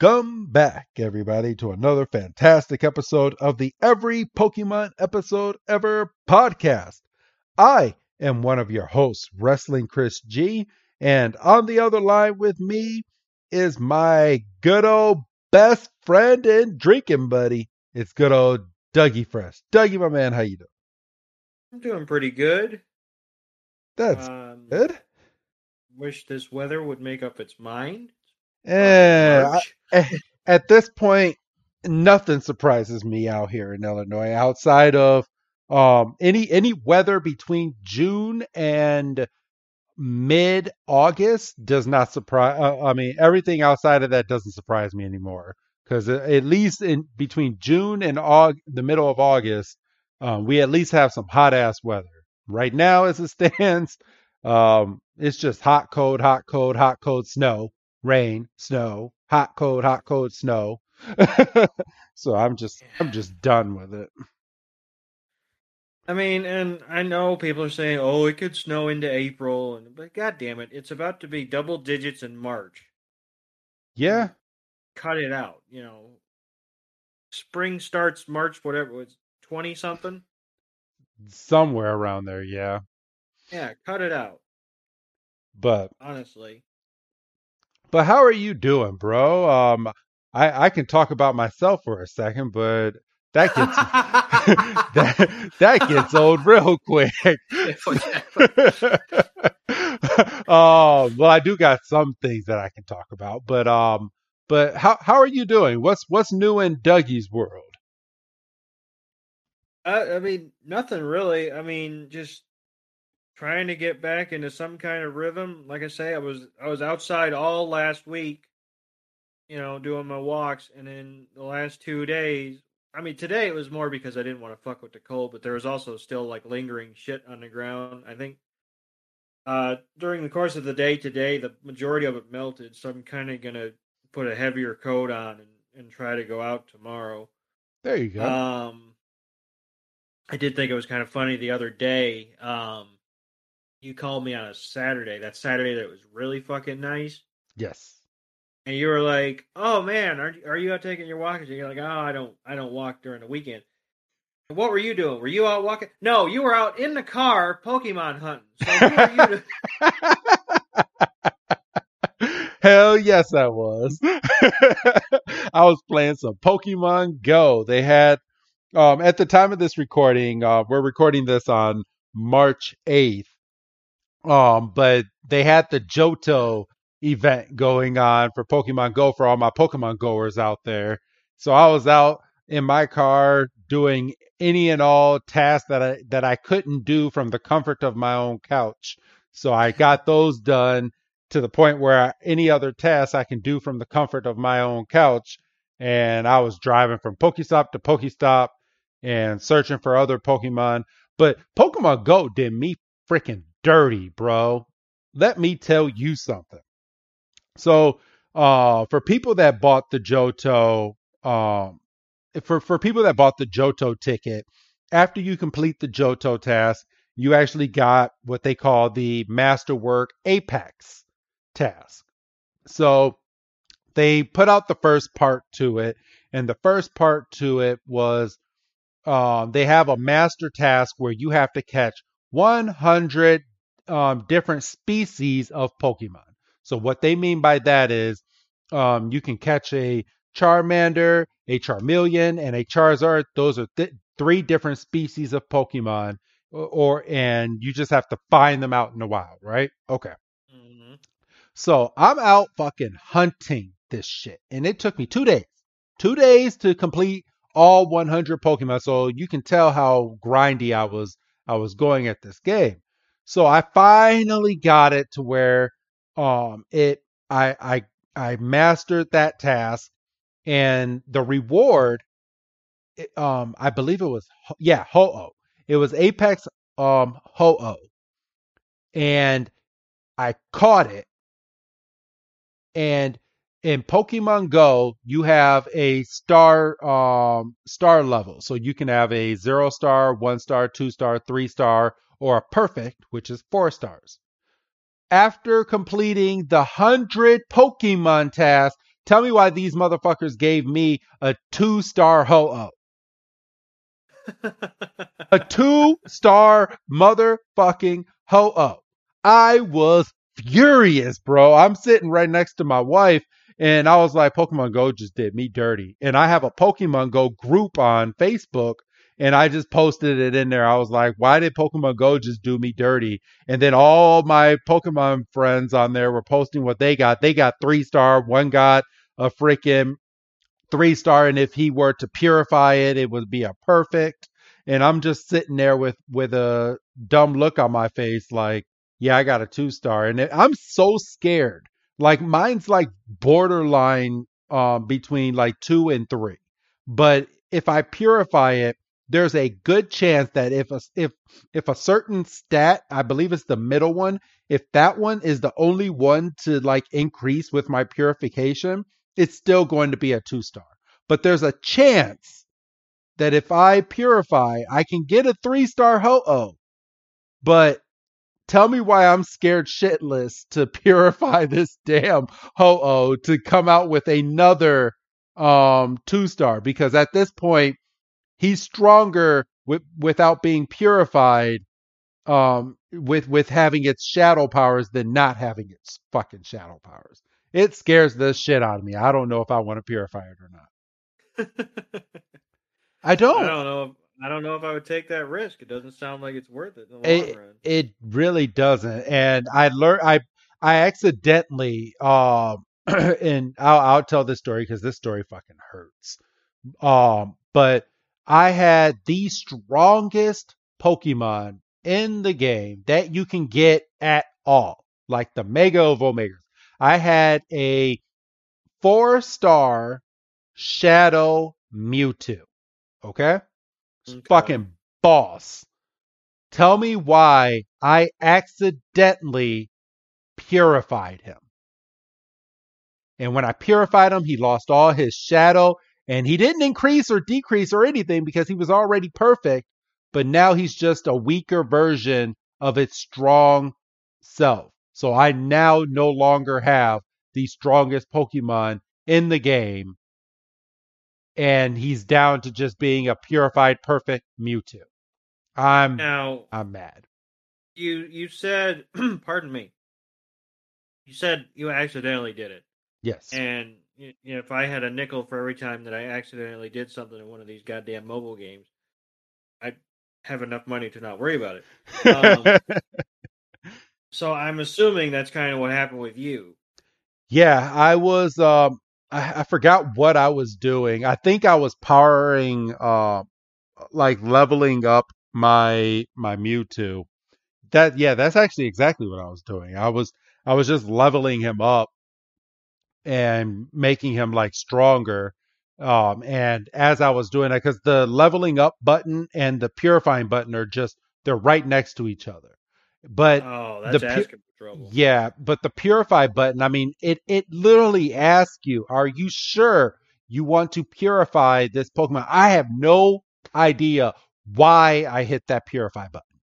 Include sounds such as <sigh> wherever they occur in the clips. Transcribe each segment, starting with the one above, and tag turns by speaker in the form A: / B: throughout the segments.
A: Welcome back, everybody, to another fantastic episode of the Every Pokemon Episode Ever podcast. I am one of your hosts, Wrestling Chris G, and on the other line with me is my good old best friend and drinking buddy. It's good old Dougie Fresh. Dougie, my man, how you doing?
B: I'm doing pretty good.
A: That's
B: Um,
A: good.
B: Wish this weather would make up its mind.
A: Eh, I- at this point, nothing surprises me out here in Illinois outside of um, any any weather between June and mid August does not surprise. Uh, I mean, everything outside of that doesn't surprise me anymore because at least in between June and Aug- the middle of August, um, we at least have some hot ass weather. Right now, as it <laughs> stands, um, it's just hot, cold, hot, cold, hot, cold, snow rain, snow, hot, cold, hot, cold, snow. <laughs> so I'm just I'm just done with it.
B: I mean, and I know people are saying, "Oh, it could snow into April," and but god damn it, it's about to be double digits in March.
A: Yeah,
B: Cut it out. You know, spring starts March, whatever it's twenty something.
A: somewhere around there, yeah.
B: Yeah, cut it out.
A: But
B: Honestly,
A: but how are you doing, bro? Um I I can talk about myself for a second, but that gets <laughs> <laughs> that that gets old real quick. <laughs> um, well, I do got some things that I can talk about, but um, but how how are you doing? What's what's new in Dougie's world?
B: I, I mean, nothing really. I mean, just trying to get back into some kind of rhythm. Like I say, I was I was outside all last week, you know, doing my walks, and then the last two days. I mean, today it was more because I didn't want to fuck with the cold, but there was also still like lingering shit on the ground. I think uh, during the course of the day today, the majority of it melted, so I'm kind of gonna put a heavier coat on and, and try to go out tomorrow.
A: There you go.
B: Um, I did think it was kind of funny the other day. Um, you called me on a Saturday. That Saturday that was really fucking nice,
A: yes.
B: and you were like, "Oh man, are are you out taking your walk?" And you're like, "Oh, I don't, I don't walk during the weekend." And what were you doing? Were you out walking? No, you were out in the car Pokemon hunting. So who are you? <laughs>
A: Hell yes, I was. <laughs> I was playing some Pokemon Go. They had, um, at the time of this recording, uh, we're recording this on March 8th. Um, but they had the Johto event going on for Pokemon Go for all my Pokemon goers out there. So I was out in my car doing any and all tasks that I that I couldn't do from the comfort of my own couch. So I got those done to the point where any other tasks I can do from the comfort of my own couch. And I was driving from Pokestop to Pokestop and searching for other Pokemon. But Pokemon Go did me freaking dirty, bro. Let me tell you something. So, uh, for people that bought the Johto, um, for for people that bought the Johto ticket, after you complete the Johto task, you actually got what they call the Masterwork Apex task. So they put out the first part to it, and the first part to it was um, they have a master task where you have to catch 100 um, different species of Pokemon. So what they mean by that is um, you can catch a Charmander, a Charmeleon, and a Charizard. Those are th- three different species of Pokemon, or and you just have to find them out in the wild, right? Okay.
B: hmm
A: So I'm out fucking hunting this shit, and it took me two days, two days to complete all 100 Pokemon. So you can tell how grindy I was. I was going at this game. So I finally got it to where um it I I I mastered that task, and the reward, it, um I believe it was yeah Ho-Oh. It was Apex um Ho-Oh, and I caught it and in Pokemon Go, you have a star um star level. So you can have a zero star, one star, two star, three star, or a perfect, which is four stars. After completing the hundred Pokemon task, tell me why these motherfuckers gave me a two star Ho Oh. <laughs> a two star motherfucking ho oh. I was furious, bro. I'm sitting right next to my wife, and I was like, Pokemon Go just did me dirty. And I have a Pokemon Go group on Facebook, and I just posted it in there. I was like, why did Pokemon Go just do me dirty? And then all my Pokemon friends on there were posting what they got. They got three star, one got a freaking three star, and if he were to purify it, it would be a perfect. And I'm just sitting there with with a dumb look on my face, like, yeah, I got a two star, and it, I'm so scared. Like mine's like borderline um, between like two and three, but if I purify it, there's a good chance that if a if if a certain stat, I believe it's the middle one, if that one is the only one to like increase with my purification, it's still going to be a two star. But there's a chance that if I purify, I can get a three star ho oh. But tell me why I'm scared shitless to <laughs> purify this damn ho oh to come out with another um two star because at this point he's stronger with, without being purified um with with having its shadow powers than not having its fucking shadow powers. It scares the shit out of me. I don't know if I want to purify it or not. I don't. <laughs>
B: I
A: don't
B: know. If, I don't know if I would take that risk. It doesn't sound like it's worth it in the long
A: It
B: run.
A: it really doesn't. And I learned I I accidentally um <clears throat> and I'll I'll tell this story because this story fucking hurts. Um, but I had the strongest Pokemon in the game that you can get at all, like the Mega of Omegas. I had a four star Shadow Mewtwo. Okay?
B: Okay.
A: Fucking boss. Tell me why I accidentally purified him. And when I purified him, he lost all his shadow and he didn't increase or decrease or anything because he was already perfect. But now he's just a weaker version of its strong self. So I now no longer have the strongest Pokemon in the game. And he's down to just being a purified, perfect Mewtwo. I'm
B: Now
A: I'm mad.
B: you you said, <clears throat> pardon me. You said you accidentally did it,
A: Yes.
B: and you know, if I had a nickel for every time that I accidentally did something in one of these goddamn mobile games, I'd have enough money to not worry about it. Um, <laughs> So I'm assuming that's kind of what happened with you.
A: Yeah, I was um I, I forgot what I was doing. I think I was powering uh like leveling up my my Mewtwo. That yeah, that's actually exactly what I was doing. I was I was just leveling him up and making him like stronger. Um and as I was doing that cuz the leveling up button and the purifying button are just they're right next to each other. But
B: Oh,
A: the
B: that's
A: pu-
B: asking for trouble.
A: yeah, but the purify button, I mean, it it literally asks you, are you sure you want to purify this Pokemon? I have no idea why I hit that purify button.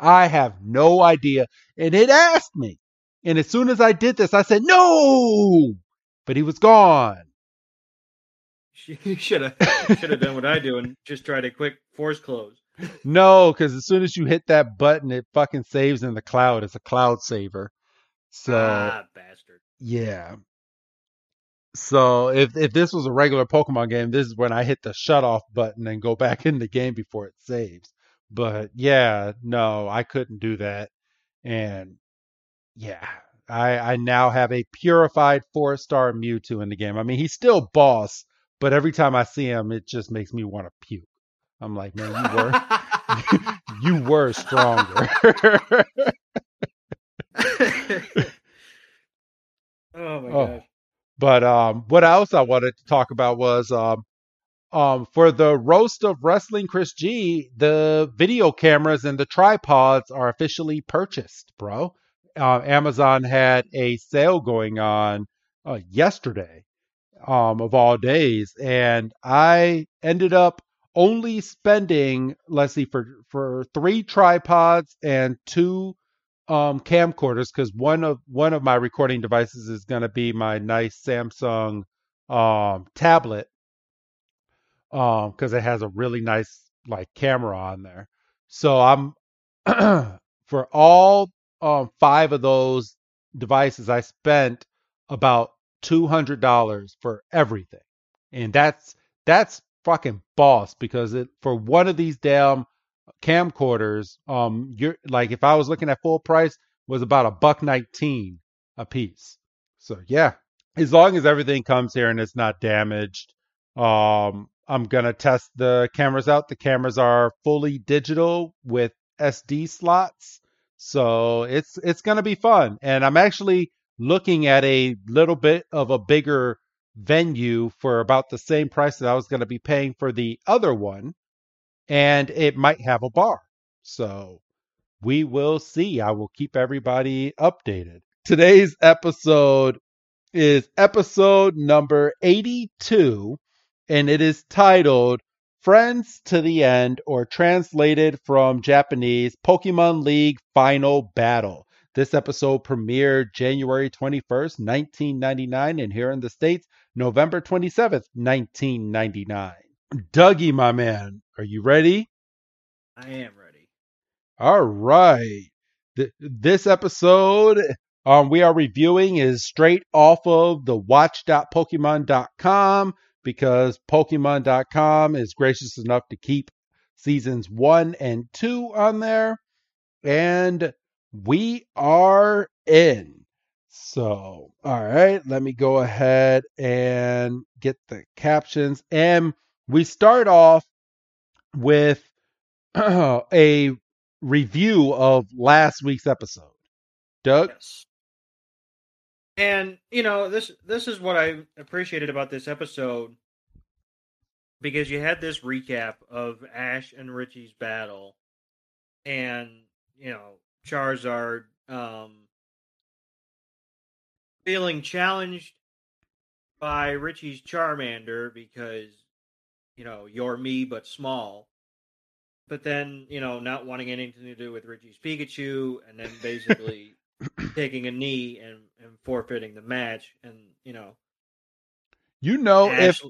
A: I have no idea. And it asked me. And as soon as I did this, I said, no! But he was gone. <laughs>
B: You should have should have done what I do and just tried a quick force close.
A: No, because as soon as you hit that button, it fucking saves in the cloud. It's a cloud saver. So
B: ah, bastard.
A: Yeah. So if if this was a regular Pokemon game, this is when I hit the shut off button and go back <laughs> in the game before it saves. But yeah, no, I couldn't do that. And yeah, I I now have a purified four star Mewtwo in the game. I mean, he's still boss, but every time I see him, it just makes me want to puke. I'm like, man, you were <laughs> you were stronger. <laughs>
B: oh my
A: Oh.
B: gosh.
A: But um, what else I wanted to talk about was um, um, for the roast of wrestling Chris G, the video cameras and the tripods are officially purchased, bro. Uh, Amazon had a sale going on uh, yesterday, um, of all days, and I ended up only spending, let's see, for for three tripods and two um camcorders because one of one of my recording devices is going to be my nice Samsung um tablet um because it has a really nice like camera on there. So I'm <clears throat> for all um five of those devices I spent about $200 for everything. And that's that's fucking boss because it for one of these damn camcorders, um, you're like if I was looking at full price, was about a buck nineteen a piece. So yeah, as long as everything comes here and it's not damaged, um, I'm gonna test the cameras out. The cameras are fully digital with SD slots, so it's it's gonna be fun. And I'm actually looking at a little bit of a bigger venue for about the same price that I was going to be paying for the other one and it might have a bar. So we will see. I will keep everybody updated. Today's episode is episode number 82, and it is titled Friends to the End, or translated from Japanese Pokemon League Final Battle. This episode premiered January 21st, 1999, and here in the States, November 27th, 1999. Dougie, my man, are you ready?
B: I am ready.
A: All right. Th- this episode um, we are reviewing is straight off of the watch.pokemon.com because pokemon.com is gracious enough to keep seasons one and two on there. And we are in. So, all right, let me go ahead and get the captions. And we start off with <clears throat> a review of last week's episode. Doug?
B: Yes. And you know this this is what I appreciated about this episode because you had this recap of Ash and Richie's battle, and you know Charizard um, feeling challenged by Richie's Charmander because you know you're me but small, but then you know not wanting anything to do with Richie's Pikachu, and then basically <clears throat> taking a knee and, and forfeiting the match, and you know.
A: You know, if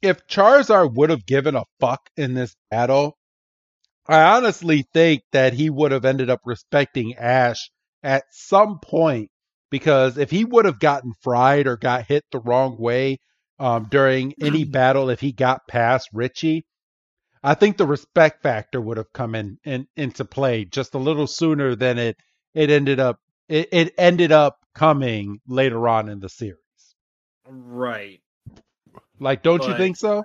A: if Charizard would have given a fuck in this battle, I honestly think that he would have ended up respecting Ash at some point because if he would have gotten fried or got hit the wrong way um, during any <clears throat> battle, if he got past Richie, I think the respect factor would have come in, in into play just a little sooner than it it ended up it, it ended up coming later on in the series.
B: right.
A: Like, don't you think so?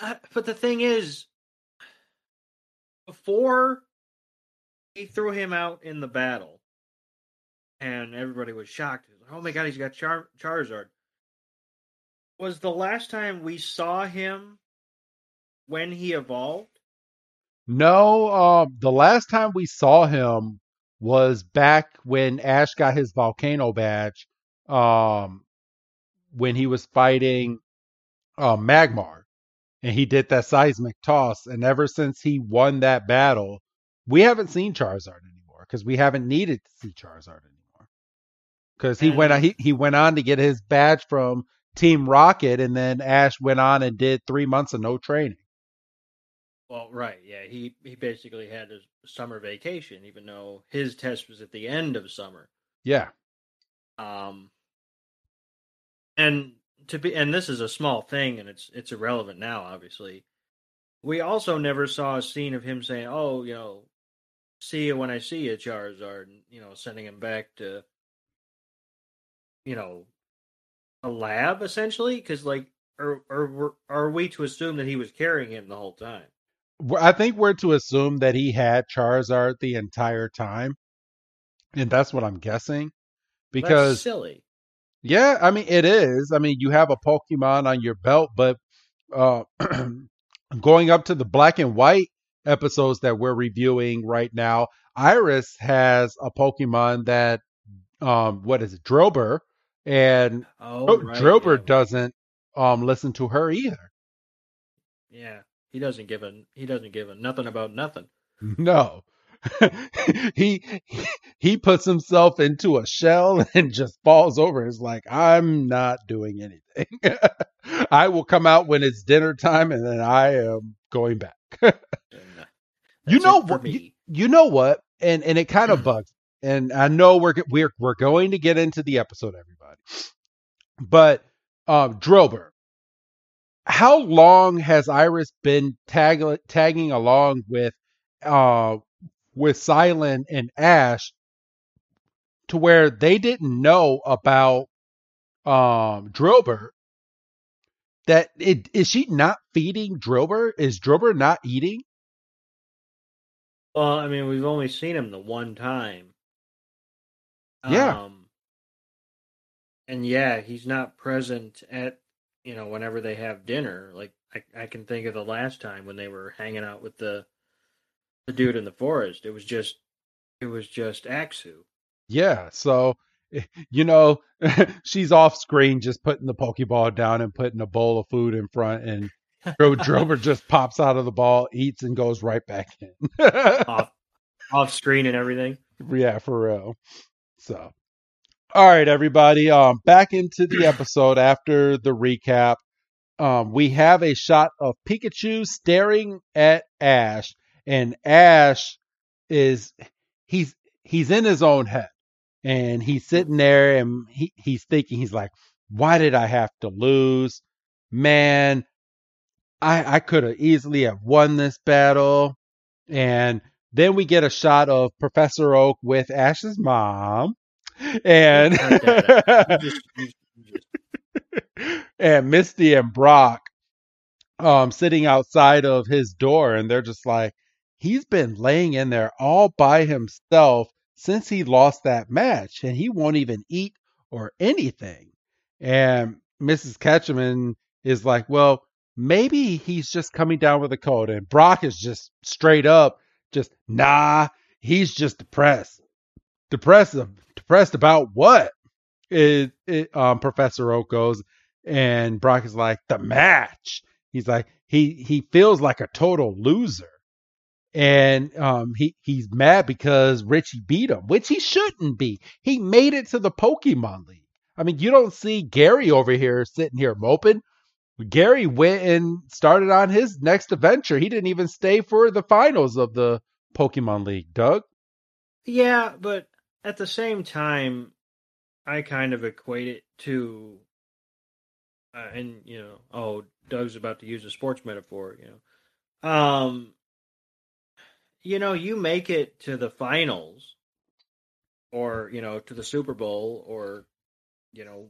B: Uh, but the thing is, before he threw him out in the battle, and everybody was shocked. Oh my god, he's got Char- Charizard. Was the last time we saw him when he evolved?
A: No, um, the last time we saw him was back when Ash got his volcano badge, um, when he was fighting uh, Magmar, and he did that seismic toss. And ever since he won that battle, we haven't seen Charizard anymore because we haven't needed to see Charizard anymore. Because he went on, he, he went on to get his badge from Team Rocket, and then Ash went on and did three months of no training.
B: Well, right, yeah. He he basically had his summer vacation, even though his test was at the end of summer.
A: Yeah.
B: Um, and to be and this is a small thing and it's it's irrelevant now obviously we also never saw a scene of him saying oh you know see you when i see you charizard you know sending him back to you know a lab essentially because like or or are we to assume that he was carrying him the whole time
A: I think we're to assume that he had Charizard the entire time, and that's what I'm guessing. Because
B: That's silly
A: yeah, I mean it is. I mean you have a Pokemon on your belt, but uh, <clears throat> going up to the black and white episodes that we're reviewing right now, Iris has a Pokemon that um what is it, Drilbur, and
B: oh right
A: Drilbur
B: yeah
A: doesn't um listen to her either.
B: yeah he doesn't give a he doesn't give a nothing about nothing <laughs>
A: No. <laughs> he he puts himself into a shell <laughs> and just falls over. It's like I'm not doing anything. I will come out when it's dinner time, and then I am going back.
B: Uh,
A: you know what? You, you know what? And and it kind of bugs. And I know we're we're we're going to get into the episode, everybody. But um, Drilbur, how long has Iris been tag, tagging along with uh with Cilan and Ash to where they didn't know about um Drilbur? That it is she not feeding Drilbur? Is Drilbur not eating?
B: well i mean we've only seen him the one time
A: Yeah.
B: um and yeah he's not present at you know whenever they have dinner like i, I can think of the last time when they were hanging out with the the dude in the forest it was just it was just Axew
A: Yeah, so <laughs> you know, <laughs> she's off screen just putting the Pokeball down and putting a bowl of food in front, and Dro- <laughs> Drover just pops out of the ball, eats, and goes right back in.
B: off off screen and everything
A: yeah, for real. So, all right, everybody, um, back into the episode after the recap. Um, we have a shot of Pikachu staring at Ash, and Ash is he's he's in his own head and he's sitting there and he, he's thinking he's like why did i have to lose? Man i i could have easily have won this battle. And then we get a shot of professor oak with ash's mom and
B: Cut that. Out. You just, you, you just.
A: And misty and brock um sitting outside of his door and they're just like he's been laying in there all by himself since he lost that match and he won't even eat or anything. And mrs ketchum is like well maybe he's just coming down with a cold. And brock is just straight up just nah he's just depressed depressed depressed about what? It, it um professor oak goes and brock is like the match. He's like he he feels like a total loser. And um he he's mad because richie beat him which he shouldn't be. He made it to the pokemon league. I mean you don't see gary over here sitting here moping. Gary went and started on his next adventure. He didn't even stay for the finals of the pokemon league doug.
B: Yeah, but at the same time, I kind of equate it to, uh, and you know, oh, Doug's about to use a sports metaphor, you know, um, you know, you make it to the finals, or you know, to the Super Bowl, or you know,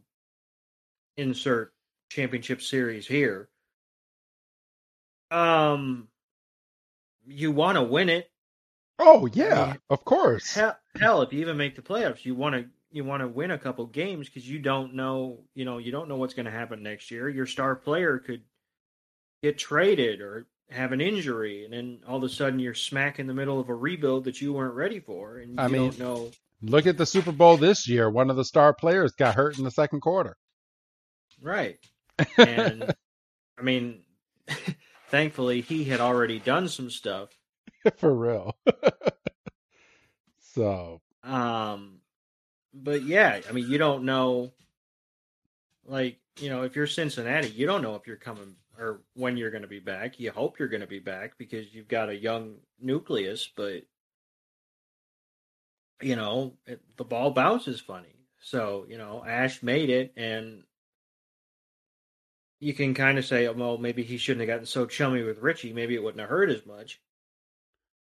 B: insert championship series here. Um, you want to win it.
A: oh yeah
B: mean,
A: of course
B: Hell, hell, if you even make the playoffs, you want to you want to win a couple games because you don't know, you know, you don't know what's going to happen next year. Your star player could get traded or have an injury, and then all of a sudden you're smack in the middle of a rebuild that you weren't ready for, and
A: I
B: you
A: mean-
B: don't know.
A: look at the super bowl this year one of the star players got hurt in the second quarter
B: Right. And <laughs> I mean, <laughs> thankfully he had already done some stuff.
A: for real <laughs> so
B: Um, but yeah, I mean, you don't know, like, you know, if you're Cincinnati, you don't know if you're coming or when you're going to be back. You hope you're going to be back because you've got a young nucleus, but, you know, it, the ball bounces funny. So, you know, Ash made it, and you can kind of say, well, maybe he shouldn't have gotten so chummy with Richie. Maybe it wouldn't have hurt as much.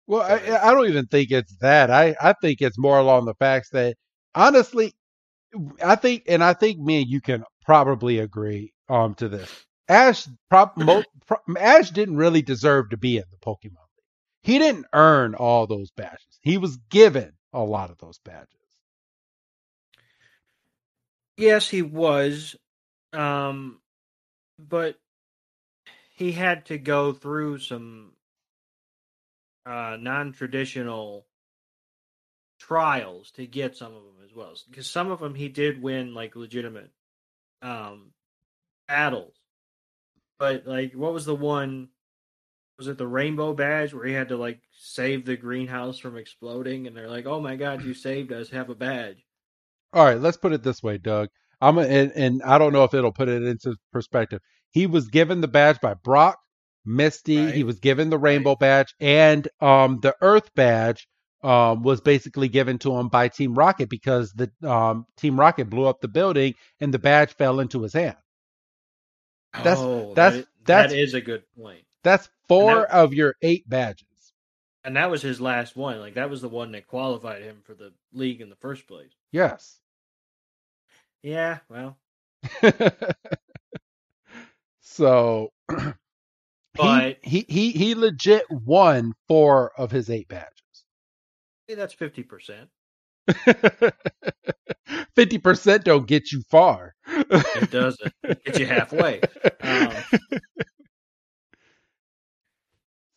A: Well, I, I don't even think it's that. I, I think it's more along the facts that honestly, I think, and I think me and you can probably agree um to this. Ash, prob, mo, <clears throat> pro, Ash didn't really deserve to be in the Pokemon League. He didn't earn all those badges. He was given a lot of those badges.
B: Yes, he was, um, but he had to go through some uh, non-traditional trials to get some of them as well. Because some of them he did win like legitimate um, battles, but like what was the one? Was it the rainbow badge where he had to like save the greenhouse from exploding? And they're like, "Oh my god, you saved us! Have a badge."
A: All right, let's put it this way, Doug. I'm a, and, and I don't know if it'll put it into perspective. He was given the badge by Brock, Misty.
B: Right.
A: He was given the rainbow badge, and um, the Earth badge um, was basically given to him by Team Rocket because the um, Team Rocket blew up the building and the badge fell into his hand. That's-
B: oh,
A: that's-
B: that is,
A: that's-
B: that is a good point.
A: That's four
B: that-
A: of your eight badges.
B: And that was his last one. Like that was the one that qualified him for the league in the first place.
A: Yes.
B: Yeah, well, <laughs>
A: so <clears throat>
B: But-
A: he, he he he legit won four of his eight badges.
B: hey, that's fifty percent. <laughs>
A: Fifty percent don't get you far.
B: It doesn't get you halfway. Um, <laughs>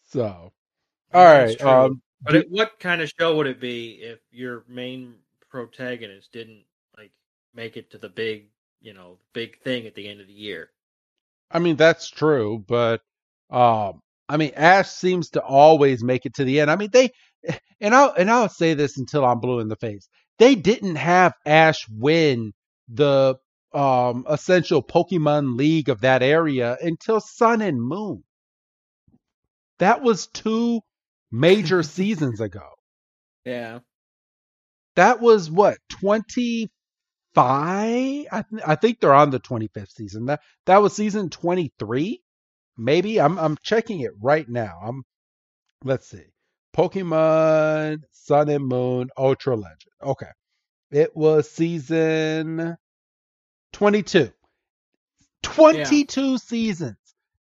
A: so, all right. Um,
B: but it, what kind of show would it be if your main protagonist didn't like make it to the big, you know, big thing at the end of the year?
A: I mean that's true, but um, I mean Ash seems to always make it to the end. I mean they, and I'll and I'll say this until I'm blue in the face. They didn't have Ash win the um essential Pokemon League of that area until Sun and Moon. That was two major <laughs> seasons ago.
B: Yeah.
A: That was what 25 I th- I think they're on the 25th season. That that was season 23 maybe. I'm I'm checking it right now. I'm let's see. Pokemon Sun and Moon Ultra Legend. Okay. It was season 22. 22 seasons.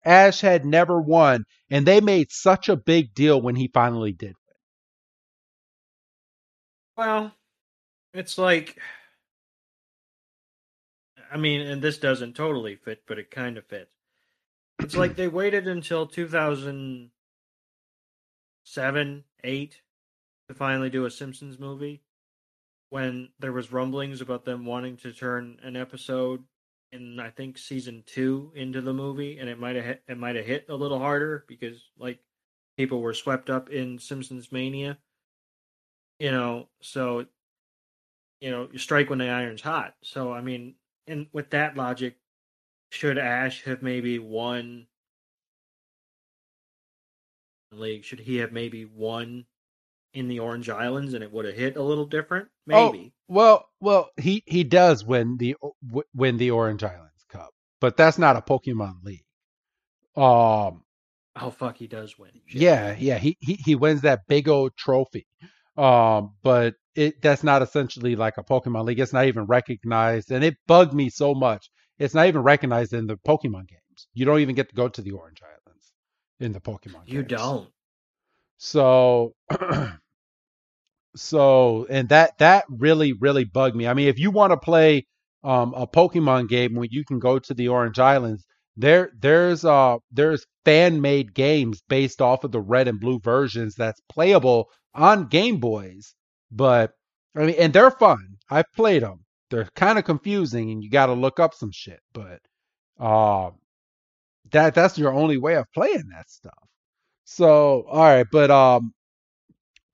A: Ash had never won and they made such a big deal when he finally did.
B: Well, it's like, I mean, and this doesn't totally fit, but it kind of fits. It's like they waited until 2007, 8 to finally do a Simpsons movie when there was rumblings about them wanting to turn an episode in I think season 2 into the movie and it might have it might have hit a little harder because like people were swept up in Simpsons mania. You know, so you know, you strike when the iron's hot. So I mean, and with that logic, should Ash have maybe won the league? Should he have maybe won in the Orange Islands and it would have hit a little different? Maybe.
A: Oh, well, well, he he does win the win the Orange Islands Cup, but that's not a Pokemon League. Um,
B: Oh, fuck, he does win. Shit.
A: yeah, yeah, he he he wins that big old trophy. Um, but it that's not essentially like a Pokemon League. It's not even recognized, and it bugged me so much. It's not even recognized in the Pokemon games. You don't even get to go to the Orange Islands in the Pokemon. Games.
B: You
A: games.
B: don't.
A: So <clears throat> so and that that really really bugged me. I mean, if you want to play um, a Pokemon game when you can go to the Orange Islands, there there's uh there's fan made games based off of the red and blue versions that's playable on Game Boys. But I mean, and they're fun. I've played them. They're kind of confusing, and you got to look up some shit. But uh, that that's your only way of playing that stuff. So all right, but um,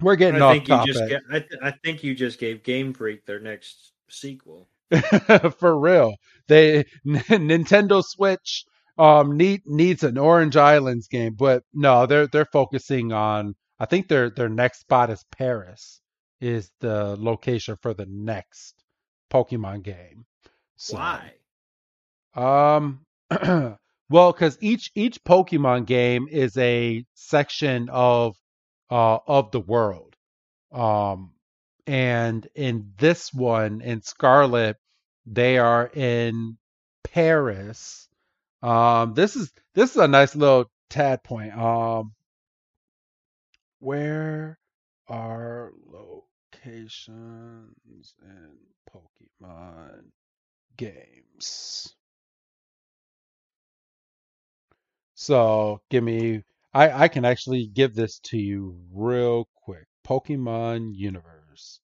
A: we're getting
B: I
A: off
B: think you
A: topic.
B: just. Get, I, th- I think you just gave Game Freak their next sequel. <laughs>
A: for real. They <laughs> Nintendo Switch um need needs an Orange Islands game, but no, they're they're focusing on I think their their next spot is Paris is the location for the next Pokemon game. So,
B: Why?
A: Um <clears throat> Well, because each each Pokemon game is a section of uh of the world. Um and in this one in Scarlet, they are in Paris. Um this is this is a nice little tad point. Um where are locations Pokemon games? So give me, I, I can actually give this to you real quick. Pokemon Universe.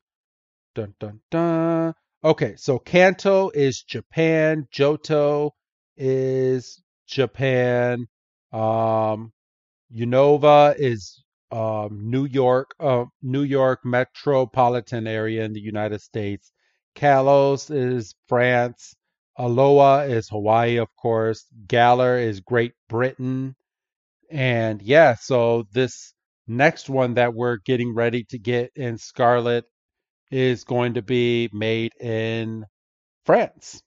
A: Dun dun dun. Okay, so Kanto is Japan. Johto is Japan. Um, Unova is um, New York, uh, New York metropolitan area in the United States. Kalos is France. Alola is Hawaii, of course. Galar is Great Britain. And yeah, so this next one that we're getting ready to get in Scarlet is going to be made in France.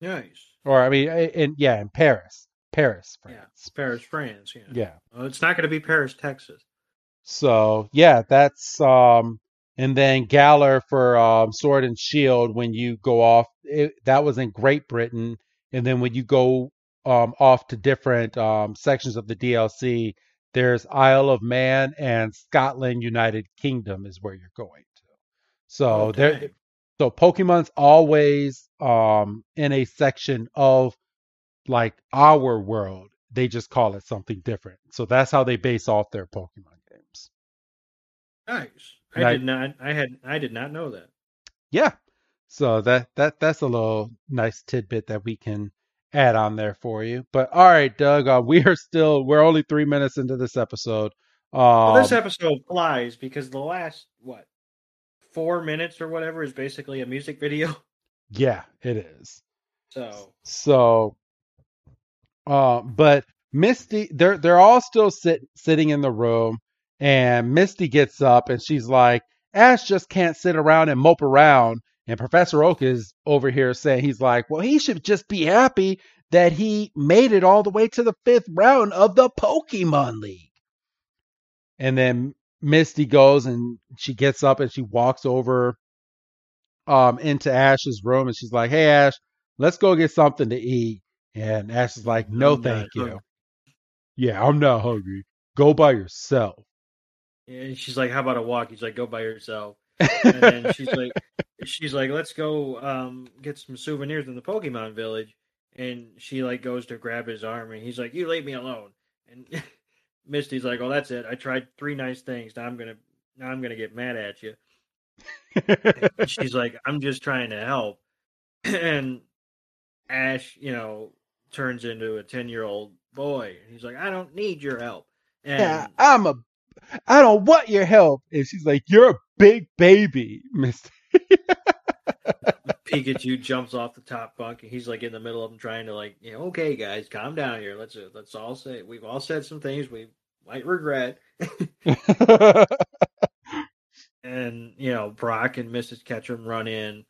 B: Nice.
A: Or I mean, in yeah, in Paris, Paris,
B: Yeah, Paris, France. Yeah.
A: Yeah.
B: Well, it's not going to be Paris, Texas.
A: So yeah, that's um, and then Galar for um, Sword and Shield. When you go off, it, that was in Great Britain, and then when you go um off to different um sections of the DLC, there's Isle of Man and Scotland, United Kingdom is where you're going to. So
B: Oh,
A: there, so Pokemon's always um in a section of like our world. They just call it something different. So that's how they base off their Pokemon games.
B: Nice. I
A: And I-
B: did not. I had. I did not know that.
A: Yeah. So that that that's a little nice tidbit that we can add on there for you. But all right, Doug, uh, <laughs> we are still we're only three minutes into this episode. Um,
B: Well, this episode flies because the last what four minutes or whatever is basically a music video.
A: yeah, it is.
B: So
A: So, uh, but Misty, they're they're all still sit, sitting in the room, and Misty gets up and she's like, Ash just can't sit around and mope around. And Professor Oak is over here saying he's like, well, he should just be happy that he made it all the way to the fifth round of the Pokemon League. And then Misty goes and she gets up and she walks over um into Ash's room and she's like, Hey Ash, let's go get something to eat. And Ash is like, No,
B: I'm
A: thank you.
B: hungry.
A: Yeah, I'm not hungry. Go by yourself.
B: and she's like, "How about a walk?" He's like, "Go by yourself." And then she's like, <laughs> "She's like, let's go um, get some souvenirs in the Pokemon Village." And she like goes to grab his arm, and he's like, "You leave me alone." And <laughs> Misty's like, "Oh, that's it. I tried three nice things. Now I'm gonna now I'm gonna get mad at you." <laughs> She's like, I'm just trying to help. <clears throat> And Ash, you know, turns into a 10 year old boy. And he's like, I don't need your help. And
A: yeah, I'm a I don't want your help. And she's like, You're a big baby, <laughs> Mister.
B: Pikachu jumps off the top bunk and he's like in the middle of them trying to like, you know, okay guys, calm down here. Let's uh, let's all say we've all said some things we might regret. <laughs> and you know Brock and Mrs. Ketchum run in,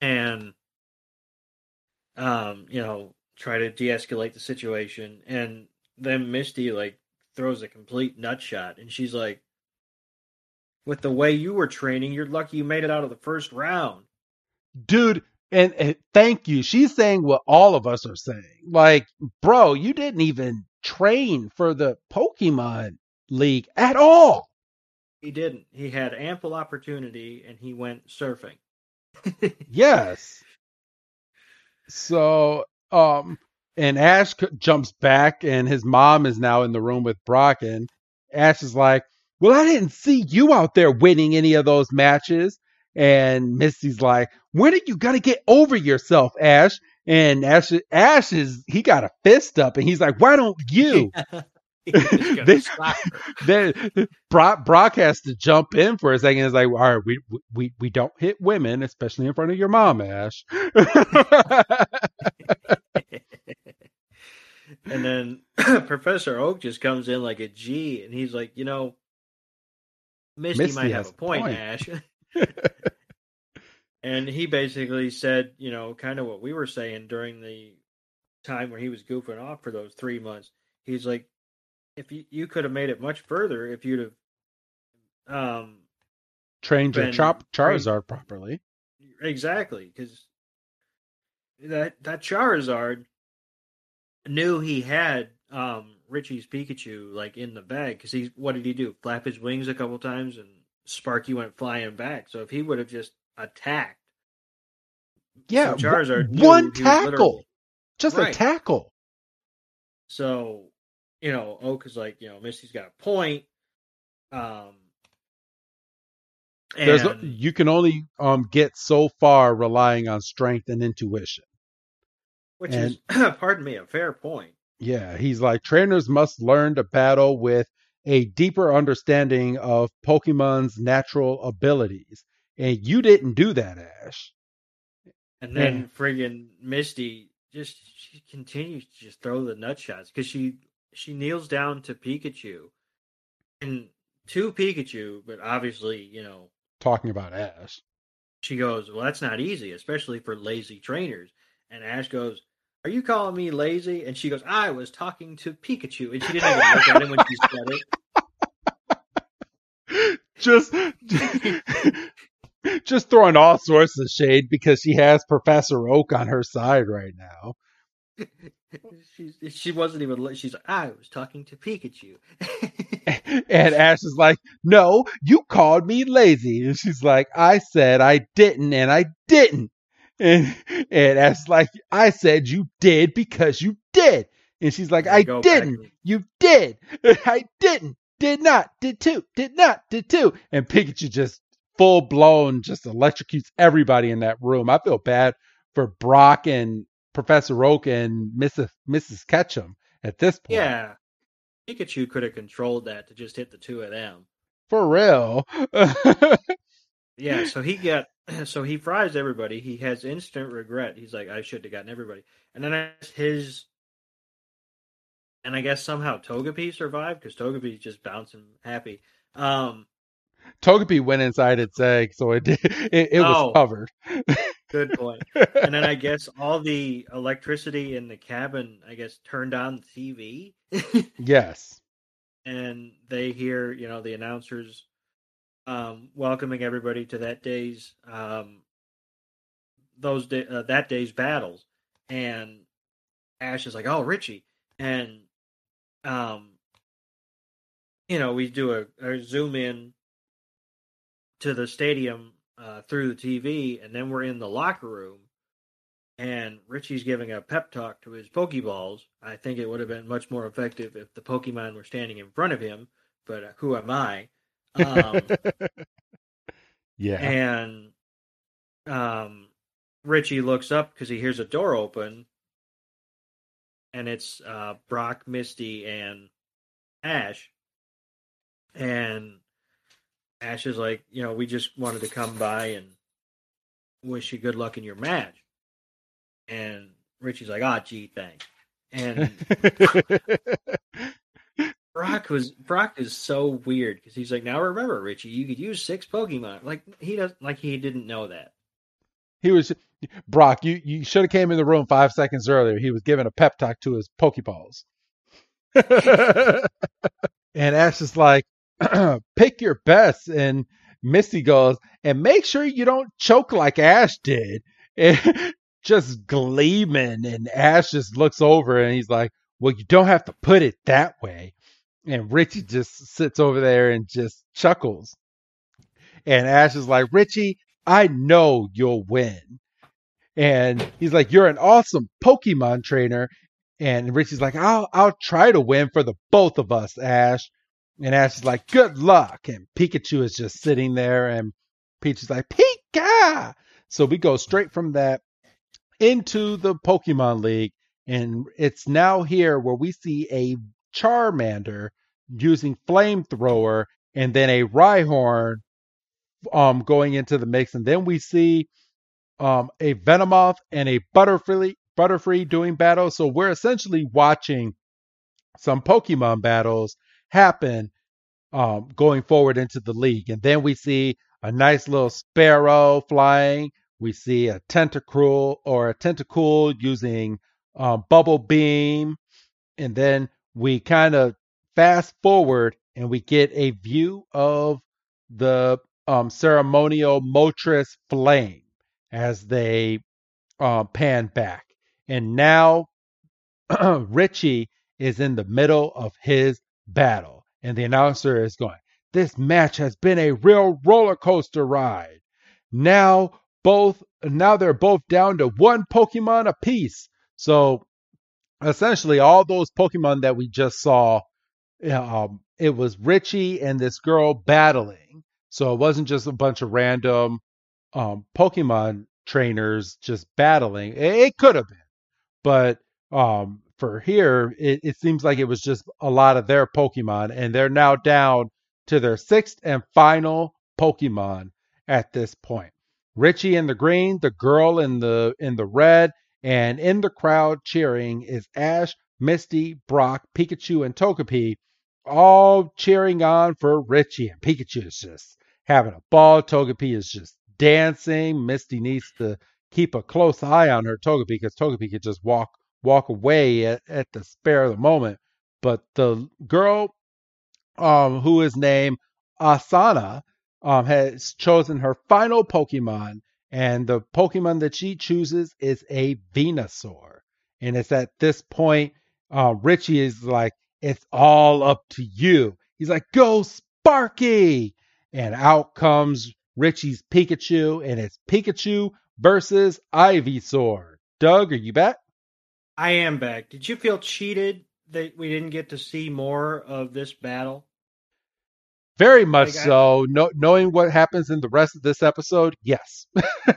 B: and um, you know try to de-escalate the situation, and then Misty like throws a complete nut shot, and she's like, "With the way you were training, you're lucky you made it out of the first round."
A: Dude, and, and thank you. She's saying what all of us are saying. Like, bro, you didn't even train for the Pokemon League at all.
B: He didn't. He had ample opportunity, and he went surfing. <laughs>
A: Yes. So, um, and Ash jumps back, and his mom is now in the room with Brock, and Ash is like, "Well, I didn't see you out there winning any of those matches." And Misty's like, "When are you gonna get over yourself, Ash?" And Ash, Ash is he got a fist up, and he's like, "Why don't you?" <laughs> <laughs>
B: He was gonna <laughs>
A: They-
B: slap
A: then Brock, Brock has to jump in for a second. It's like, all right, we we we don't hit women, especially in front of your mom, Ash. <laughs>
B: and then <clears throat> Professor Oak just comes in like a G, and he's like, you know, Misty,
A: Misty
B: might have a
A: a
B: point,
A: point."
B: Ash. and he basically said, you know, kind of what we were saying during the time where he was goofing off for those three months. He's like, if you, you could have made it much further if you'd have um
A: Trained your Chop
B: trained-
A: Charizard properly.
B: exactly because that that Charizard knew he had um Richie's Pikachu like in the bag because he what did he do flap his wings a couple times and Sparky went flying back so if he would have just attacked
A: Yeah,
B: so Charizard
A: one tackle, just a tackle.
B: So, you know, Oak is like, you know, Misty's got a point. Um,
A: There's
B: and
A: you can only um get so far relying on strength and intuition.
B: which is, <clears throat> pardon me, a fair point.
A: Yeah, he's like trainers must learn to battle with a deeper understanding of Pokemon's natural abilities. And you didn't do that, Ash.
B: And then friggin' Misty just she continues to just throw the nut shots because she she kneels down to Pikachu and to Pikachu, but obviously, you know,
A: Talking about Ash.
B: she goes, "Well, that's not easy, especially for lazy trainers." And Ash goes, "Are you calling me lazy?" And she goes, "I was talking to Pikachu," and she didn't even look at him when she said it. <laughs>
A: just <laughs> just throwing all sorts of shade because she has Professor Oak on her side right now.
B: She she wasn't even. She's like, "I was talking to Pikachu." <laughs>
A: And Ash is like, "No, you called me lazy." And she's like, "I said I didn't, and I didn't." And and Ash is like, "I said you did because you did." And she's like, "I didn't. You did. <laughs> I didn't. Did not. Did too. Did not. Did too." And Pikachu just full blown just electrocutes everybody in that room. I feel bad for Brock and Professor Oak and Mrs. Mrs. Ketchum at this point.
B: Yeah, Pikachu could have controlled that to just hit the two of them.
A: For real.
B: Yeah, so he got <clears throat> so he fries everybody. He has instant regret. He's like, I should have gotten everybody. And then his and I guess somehow Togepi survived because Togepi's just bouncing happy. Um,
A: Togepi went inside its egg, so it did, <laughs> it, it was
B: Oh.
A: covered. <laughs>
B: good point. and then I <laughs> guess all the electricity in the cabin, I guess, turned on the TV,
A: yes. <laughs>
B: and they hear, you know, the announcers um, welcoming everybody to that day's um, those day, uh, that day's battles, and Ash is like, "Oh, Richie," and um, you know, we do a, a zoom in to the stadium uh, through the TV, and then we're in the locker room, and Richie's giving a pep talk to his Pokeballs. I think it would have been much more effective if the Pokemon were standing in front of him, but uh, who am I? Um, <laughs>
A: yeah.
B: and um, Richie looks up because he hears a door open, and it's uh, Brock, Misty, and Ash. And Ash is like, you know, we just wanted to come by and wish you good luck in your match. And Richie's like, ah, gee, thanks. And <laughs> Brock was Brock is so weird because he's like, now remember, Richie, you could use six Pokemon. Like he doesn't like he didn't know that.
A: he was Brock. You you should have came in the room five seconds earlier. He was giving a pep talk to his Pokeballs. <laughs> and Ash is like, <clears throat> pick your best. And Misty goes, and make sure you don't choke like Ash did. <laughs> Just gleaming. And Ash just looks over and he's like, well, you don't have to put it that way. And Richie just sits over there and just chuckles. And Ash is like, Richie, I know you'll win. And he's like, You're an awesome Pokemon trainer. And Richie's like, I'll I'll try to win for the both of us, Ash. And Ash is like, Good luck. And Pikachu is just sitting there and Peach is like, Pika. So we go straight from that into the Pokemon League. And it's now here where we see a Charmander using flamethrower and then a Rhyhorn um going into the mix. And then we see um a Venomoth and a Butterfree Butterfree doing battle. So we're essentially watching some Pokemon battles happen um going forward into the league. And then we see a nice little sparrow flying. We see a tentacruel or a Tentacool using um, bubble beam, and then we kind of fast forward and we get a view of the um, ceremonial Moltres flame as they uh, pan back. And now <clears throat> Richie is in the middle of his battle. And the announcer is going, This match has been a real roller coaster ride. Now both now they're both down to one Pokemon apiece. So essentially all those Pokemon that we just saw, um, it was Richie and this girl battling. So it wasn't just a bunch of random um, Pokemon trainers just battling. It, could have been, but um, for here, it, it seems like it was just a lot of their Pokemon, and they're now down to their sixth and final Pokemon at this point. Richie in the green, the girl in the in the red, and in the crowd cheering is Ash, Misty, Brock, Pikachu, and Togepi, all cheering on for Richie. And Pikachu is just having a ball. Togepi is just dancing. Misty needs to keep a close eye on her Togepi because Togepi could just walk walk away at, at the spare of the moment. But the girl um, who is named Asana um, has chosen her final Pokemon, and the Pokemon that she chooses is a Venusaur. And it's at this point, uh, Richie is like, It's all up to you. He's like, Go Sparky! And out comes Richie's Pikachu, and it's Pikachu versus Ivysaur. Doug, are you back?
B: I am back. Did you feel cheated that we didn't get to see more of this battle?
A: Very much like, so. I, no, knowing what happens in the rest of this episode, yes.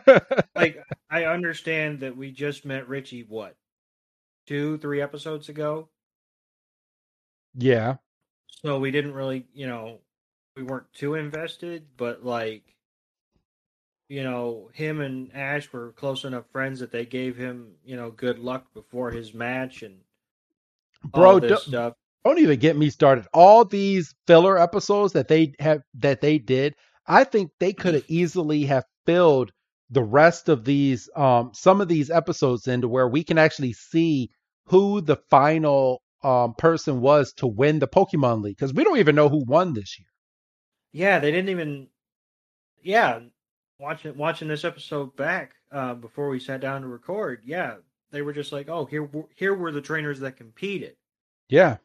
A: <laughs>
B: like I understand that we just met Richie what two, three episodes ago.
A: Yeah.
B: So we didn't really, you know, we weren't too invested, but like, you know, him and Ash were close enough friends that they gave him, you know, good luck before his match and
A: bro, all this stuff don't even get me started. All these filler episodes that they have that they did, I think they could have easily have filled the rest of these um some of these episodes into where we can actually see who the final um person was to win the Pokemon League because we don't even know who won this year.
B: Yeah, they didn't even. Yeah, watching watching this episode back uh, before we sat down to record. Yeah, they were just like, oh, here here were the trainers that competed.
A: Yeah,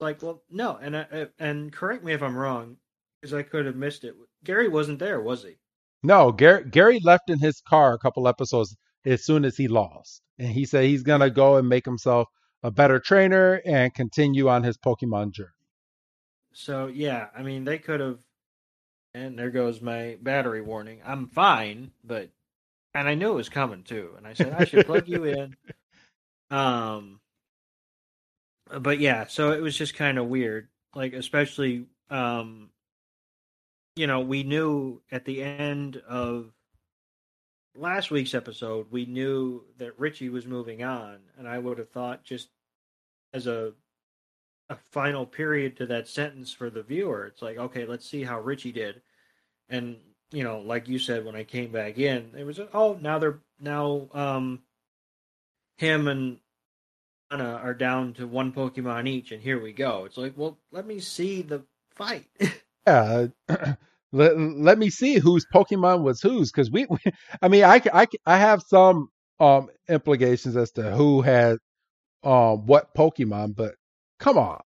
B: like, well, no, and I, and correct me if I'm wrong, because I could have missed it. Gary wasn't there, was he?
A: No, Gary Gary left in his car a couple episodes as soon as he lost, and he said he's gonna go and make himself a better trainer and continue on his Pokemon journey.
B: So yeah, I mean they could have, and there goes my battery warning. I'm fine, but and I knew it was coming too, and I said I should plug you in. <laughs> Um, but yeah, so it was just kind of weird. Like especially um you know, we knew at the end of last week's episode, we knew that Richie was moving on, and I would have thought just as a a final period to that sentence for the viewer, it's like, okay, let's see how Richie did. And you know, like you said when I came back in, it was oh now they're now um him and Anna are down to one Pokemon each, and here we go. It's like, well, let me see the fight. <laughs>
A: yeah, <clears throat> let, let me see whose Pokemon was whose, because we, <laughs> we, I mean, I, I, I have some um implications as to who had um what Pokemon, but come on,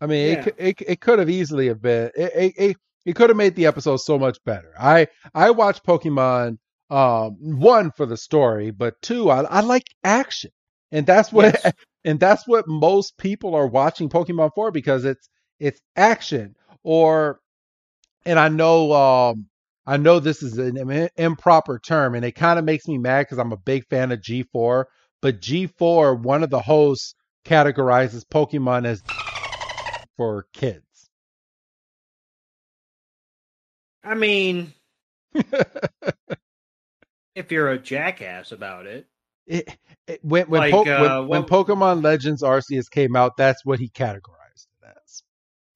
A: I mean, yeah. it, it it could have easily have been it, it, it, it could have made the episode so much better. I I watch Pokemon um one for the story, but two, I, I like action and that's what yes. <laughs> and that's what most people are watching Pokemon for because it's it's action or and I know um I know this is an improper term and it kind of makes me mad because I'm a big fan of G4 but G4 one of the hosts categorizes Pokemon as for kids.
B: I mean <laughs> if you're a jackass about it
A: it, it, when when, like, po- uh, when, when, Pokemon Legends Arceus came out, that's what he categorized it as.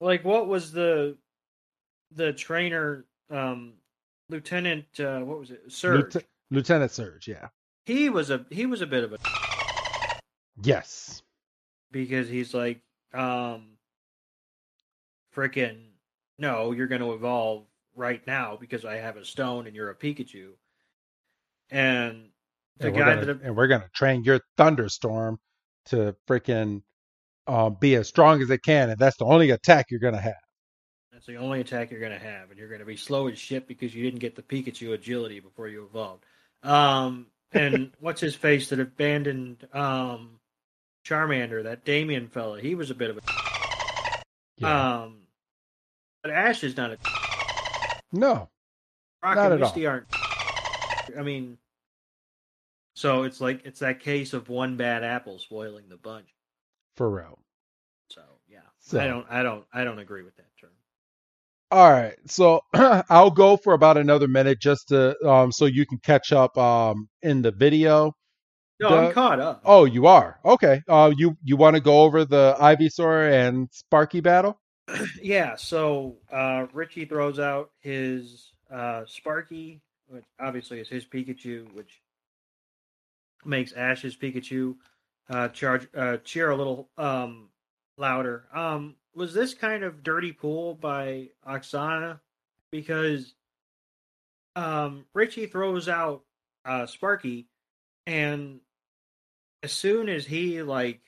B: Like, what was the the trainer, um, Lieutenant? Uh, what was it? Surge.
A: Lieutenant Surge. Yeah.
B: He was a he was a bit of a.
A: Yes.
B: Because he's like, um, freaking, no, you're going to evolve right now because I have a stone and you're a Pikachu. And the
A: and
B: guy
A: gonna,
B: that
A: and we're gonna train your thunderstorm to freaking um, be as strong as it can, and that's the only attack you're gonna have.
B: that's the only attack you're going to have, and you're going to be slow as shit because you didn't get the Pikachu agility before you evolved. Um, and <laughs> what's his face that abandoned um, Charmander, that Damien fella? He was a bit of a
A: Yeah.
B: um, but Ash is not a
A: no,
B: Rock
A: Not
B: and
A: at all.
B: Misty aren't. I mean, so it's like it's that case of one bad apple spoiling the bunch.
A: for real.
B: So yeah,
A: So-
B: I don't, I don't, I don't agree with that term.
A: All right, so <clears throat> I'll go for about another minute just to um, so you can catch up um, in the video.
B: No,
A: The-
B: I'm caught up.
A: Oh, you are okay. Uh, you you want to go over the Ivysaur and Sparky battle? <clears throat>
B: Yeah, so uh, Richie throws out his uh, Sparky, which obviously is his Pikachu, which makes Ash's Pikachu uh, charge uh, cheer a little um, louder. Um, was this kind of dirty pool by Oksana? Because um, Richie throws out uh, Sparky, and as soon as he like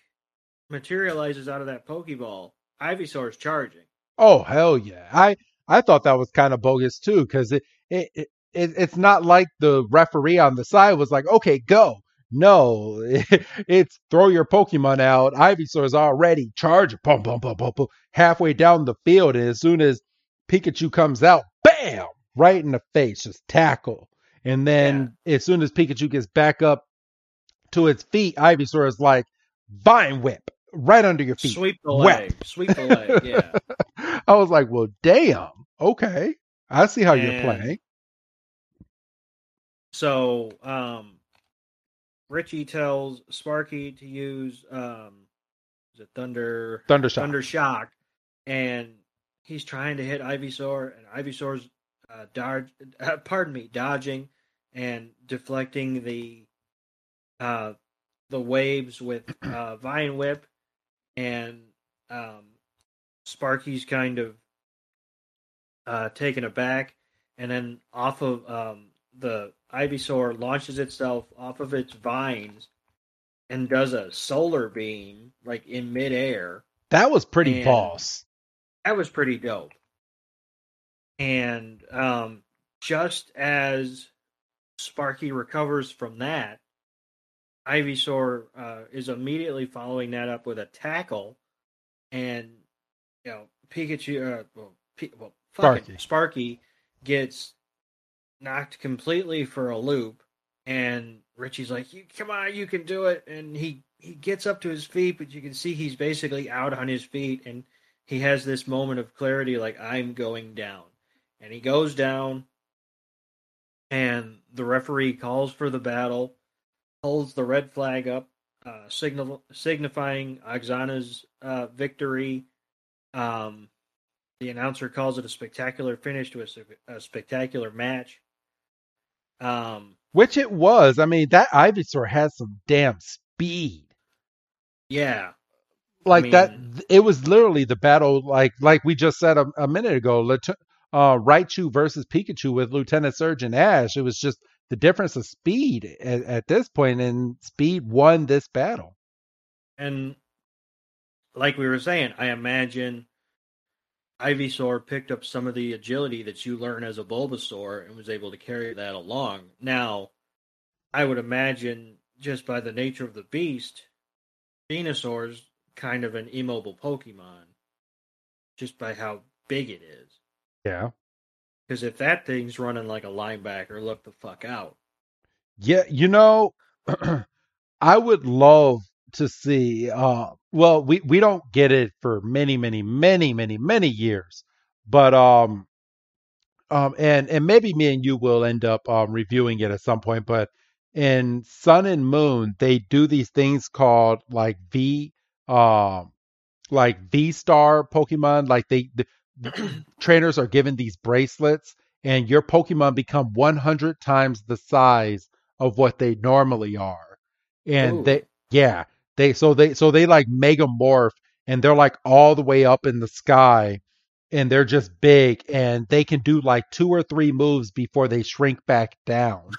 B: materializes out of that Pokeball, Ivysaur is charging.
A: Oh hell yeah! I I thought that was kind of bogus too because it, it it it it's not like the referee on the side was like, okay, go. No, <laughs> it's throw your Pokemon out. Ivysaur's already charging, boom, boom, boom, boom, boom, halfway down the field, and as soon as Pikachu comes out, bam, right in the face, just tackle. And then as soon as Pikachu gets back up to its feet, Ivysaur is like vine whip right under your feet.
B: Sweep the
A: Whap.
B: leg. Sweep the leg. Yeah. <laughs>
A: I was like, well, damn. Okay. I see how you're playing.
B: So, um, Richie tells Sparky to use um, is it Thunder
A: Thunder Shock.
B: Thunder Shock, and he's trying to hit Ivysaur, and Ivysaur's uh, dodge, uh, pardon me, dodging and deflecting the uh, the waves with uh, <clears throat> Vine Whip, and um, Sparky's kind of uh, taken aback, and then off of um, the Ivysaur launches itself off of its vines and does a solar beam like in midair.
A: That was pretty
B: And-
A: boss.
B: That was pretty dope. And um, just as Sparky recovers from that, Ivysaur uh, is immediately following that up with a tackle, and you know Pikachu, uh, well, P- well fucking
A: Sparky.
B: Sparky gets knocked completely for a loop, and Richie's like, "You come on, you can do it!" And he he gets up to his feet, but you can see he's basically out on his feet, and he has this moment of clarity, like I'm going down, and he goes down, and the referee calls for the battle, holds the red flag up, uh, signal signifying Oxana's uh, victory. Um, the announcer calls it a spectacular finish to a, a spectacular match. Um,
A: Which it was. I mean, that Ivysaur has some damn speed.
B: yeah,
A: Like that,
B: mean-
A: th- it was literally the battle. Like like we just said a, a minute ago, uh, Raichu versus Pikachu with Lieutenant Surgeon Ash. It was just the difference of speed at, at this point, and speed won this battle.
B: and like we were saying, I imagine Ivysaur picked up some of the agility that you learn as a Bulbasaur and was able to carry that along. Now, I would imagine just by the nature of the beast, Venusaur's kind of an immobile Pokemon, just by how big it is.
A: Yeah.
B: Because if that thing's running like a linebacker, look the fuck out.
A: Yeah, you know, <clears throat> I would love to see. Uh, well, we we don't get it for many, many, many, many, many years, but um, um, and and maybe me and you will end up um reviewing it at some point. But in Sun and Moon, they do these things called like V, um, like V Star Pokemon. Like they, the, the <clears throat> trainers are given these bracelets, and your Pokemon become 100 times the size of what they normally are. And
B: Ooh.
A: they, yeah, They so they so they like megamorph and they're like all the way up in the sky and they're just big and they can do like two or three moves before they shrink back down.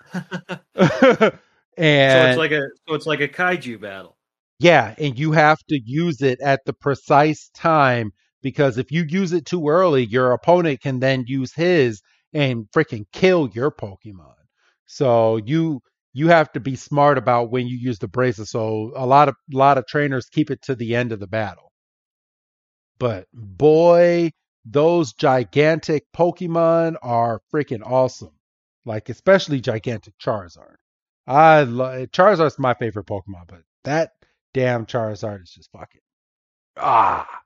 A: and <laughs> <laughs> so
B: it's like a so it's like a kaiju battle.
A: yeah, and you have to use it at the precise time because if you use it too early, your opponent can then use his and freaking kill your Pokemon. So you you have to be smart about when you use the braces. So a lot of a lot of trainers keep it to the end of the battle. But boy, those gigantic Pokemon are freaking awesome. Like especially gigantic Charizard. I lo- Charizard's my favorite Pokemon, but that damn Charizard is just fucking ah.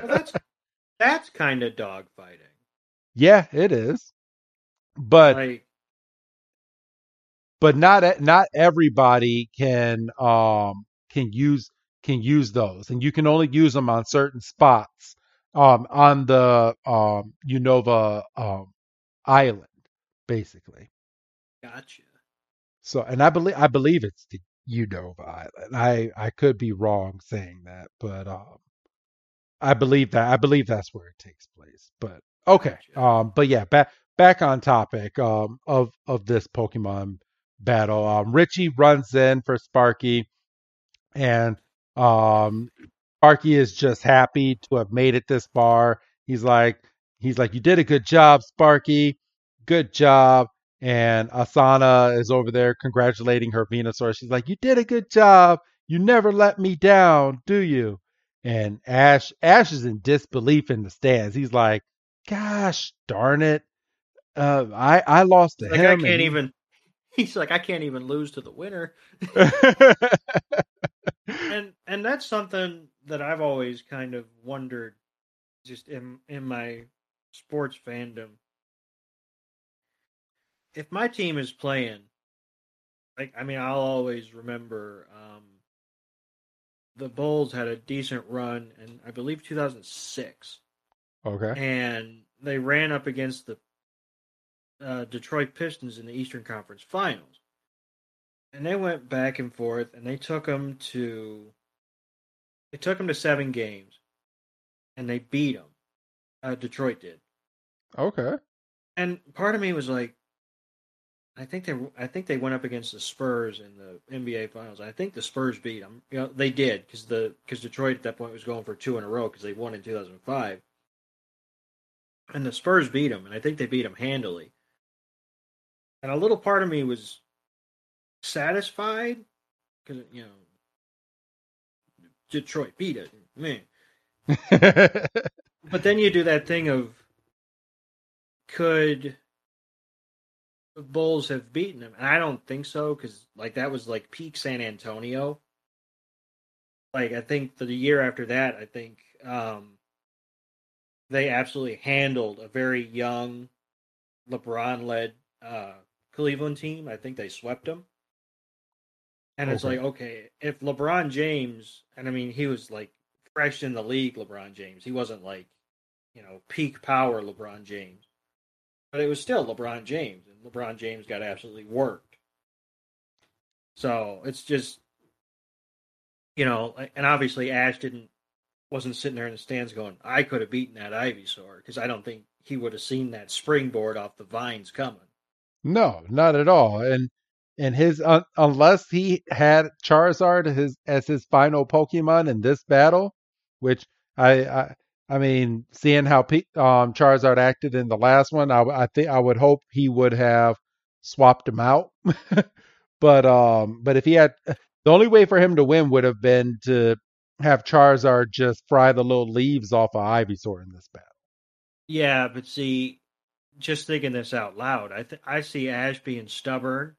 B: Well, that's <laughs> that's kind of dogfighting.
A: yeah, it is. But
B: Like
A: but not not everybody can um can use can use those and you can only use them on certain spots um on the um Unova um island basically
B: gotcha.
A: so and I believe I believe it's the Unova island I I could be wrong saying that but um I believe that I believe that's where it takes place but okay um but yeah back back on topic um of of this Pokemon battle. Um, Richie runs in for Sparky, and um, Sparky is just happy to have made it this far. He's like, he's like, you did a good job, Sparky. Good job. And Asana is over there congratulating her Venusaur. She's like, you did a good job. You never let me down, do you? And Ash, Ash is in disbelief in the stands. He's like, gosh darn it. Uh, I, I lost to
B: Like
A: him.
B: I can't even. <laughs> He's like I can't even lose to the winner, <laughs> and and that's something that I've always kind of wondered, just in in my sports fandom. If my team is playing, like I mean, I'll always remember um, the Bulls had a decent run, and I believe 2006.
A: okay.
B: and they ran up against the uh, Detroit Pistons in the Eastern Conference Finals, and they went back and forth, and they took them to they took them to seven games, and they beat them. Uh, Detroit did,
A: Okay.
B: and part of me was like, I think they I think they went up against the Spurs in the NBA Finals. I think the Spurs beat them. You know, they did because the because Detroit at that point was going for two in a row because they won in 2005. And the Spurs beat them, and I think they beat them handily. And a little part of me was satisfied because you know Detroit beat it, man. <laughs> But then you do that thing of could Bulls have beaten them? And I don't think so because like that was like peak San Antonio. Like I think the year after that, I think um, they absolutely handled a very young LeBron-led uh, Cleveland team. I think they swept them. And it's
A: Okay.
B: like, okay, if LeBron James, and I mean, he was like fresh in the league, LeBron James. He wasn't like, you know, peak power LeBron James. But it was still LeBron James, LeBron James got absolutely worked. So it's just, you know, and obviously Ash didn't, wasn't sitting there in the stands going, I could have beaten that Ivysaur, because I don't think he would have seen that springboard off the vines coming.
A: no, not at all. And and his un unless he had Charizard his as his final Pokemon in this battle, which I I, I mean, seeing how um Charizard acted in the last one, I I think I would hope he would have swapped him out. <laughs> but um, but if he had the only way for him to win would have been to have Charizard just fry the little leaves off of Ivysaur in this battle.
B: Yeah, but see, just thinking this out loud, I th- I see Ash being stubborn,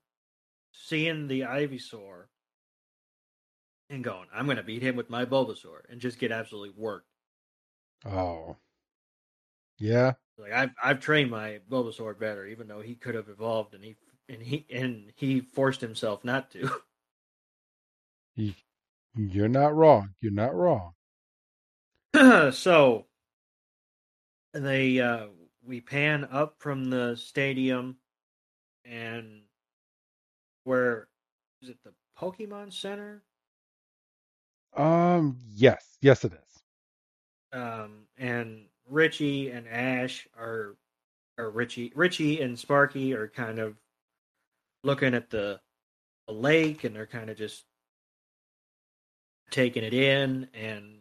B: seeing the Ivysaur, and going, "I'm going to beat him with my Bulbasaur," and just get absolutely worked.
A: Oh, yeah.
B: Like I've I've trained my Bulbasaur better, even though he could have evolved, and he and he and he forced himself not to. <laughs>
A: You're not wrong. You're not wrong. <clears throat>
B: so they uh we pan up from the stadium and where is it the Pokemon Center?
A: Um, yes, yes, it is.
B: Um, and Richie and Ash are, or Richie, Richie and Sparky are kind of looking at the, the lake, and they're kind of just taking it in. And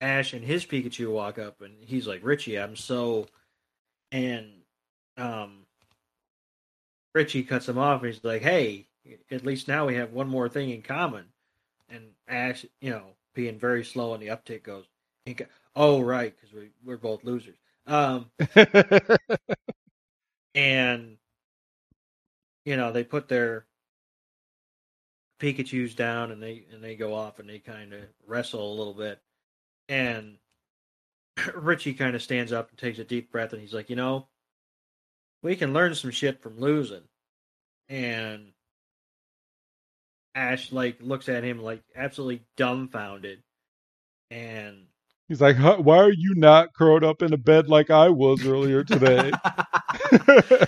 B: Ash and his Pikachu walk up, and he's like, "Richie, I'm so," and um, Richie cuts him off. And he's like, "Hey, at least now we have one more thing in common." And Ash, you know, being very slow on the uptick, goes, "Oh, right, because we we're both losers." Um, <laughs> and you know, they put their Pikachu's down, and they and they go off, and they kind of wrestle a little bit, and <laughs> Richie kind of stands up and takes a deep breath, and he's like, "You know, we can learn some shit from losing," and Ash like looks at him like absolutely dumbfounded, and
A: he's like, "Why are you not curled up in a bed like I was earlier today?" <laughs>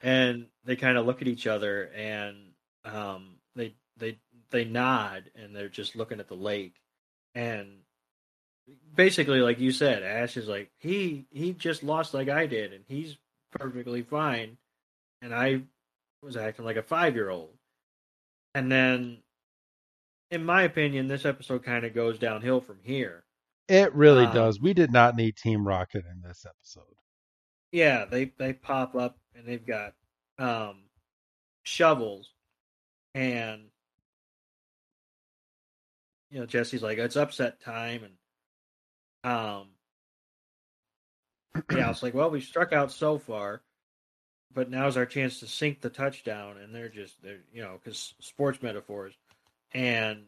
B: and they kind of look at each other, and um, they they they nod, and they're just looking at the lake, and basically, like you said, Ash is like he he just lost like I did, and he's perfectly fine, and I was acting like a five year old and then, in my opinion, this episode kind of goes downhill from here.
A: It really um, does. We did not need Team Rocket in this episode.
B: Yeah, they they pop up and they've got um, shovels, and you know Jessie's like it's upset time, and um, yeah, it's like well we've struck out so far, but now's our chance to sink the touchdown, and they're just they're you know because sports metaphors, and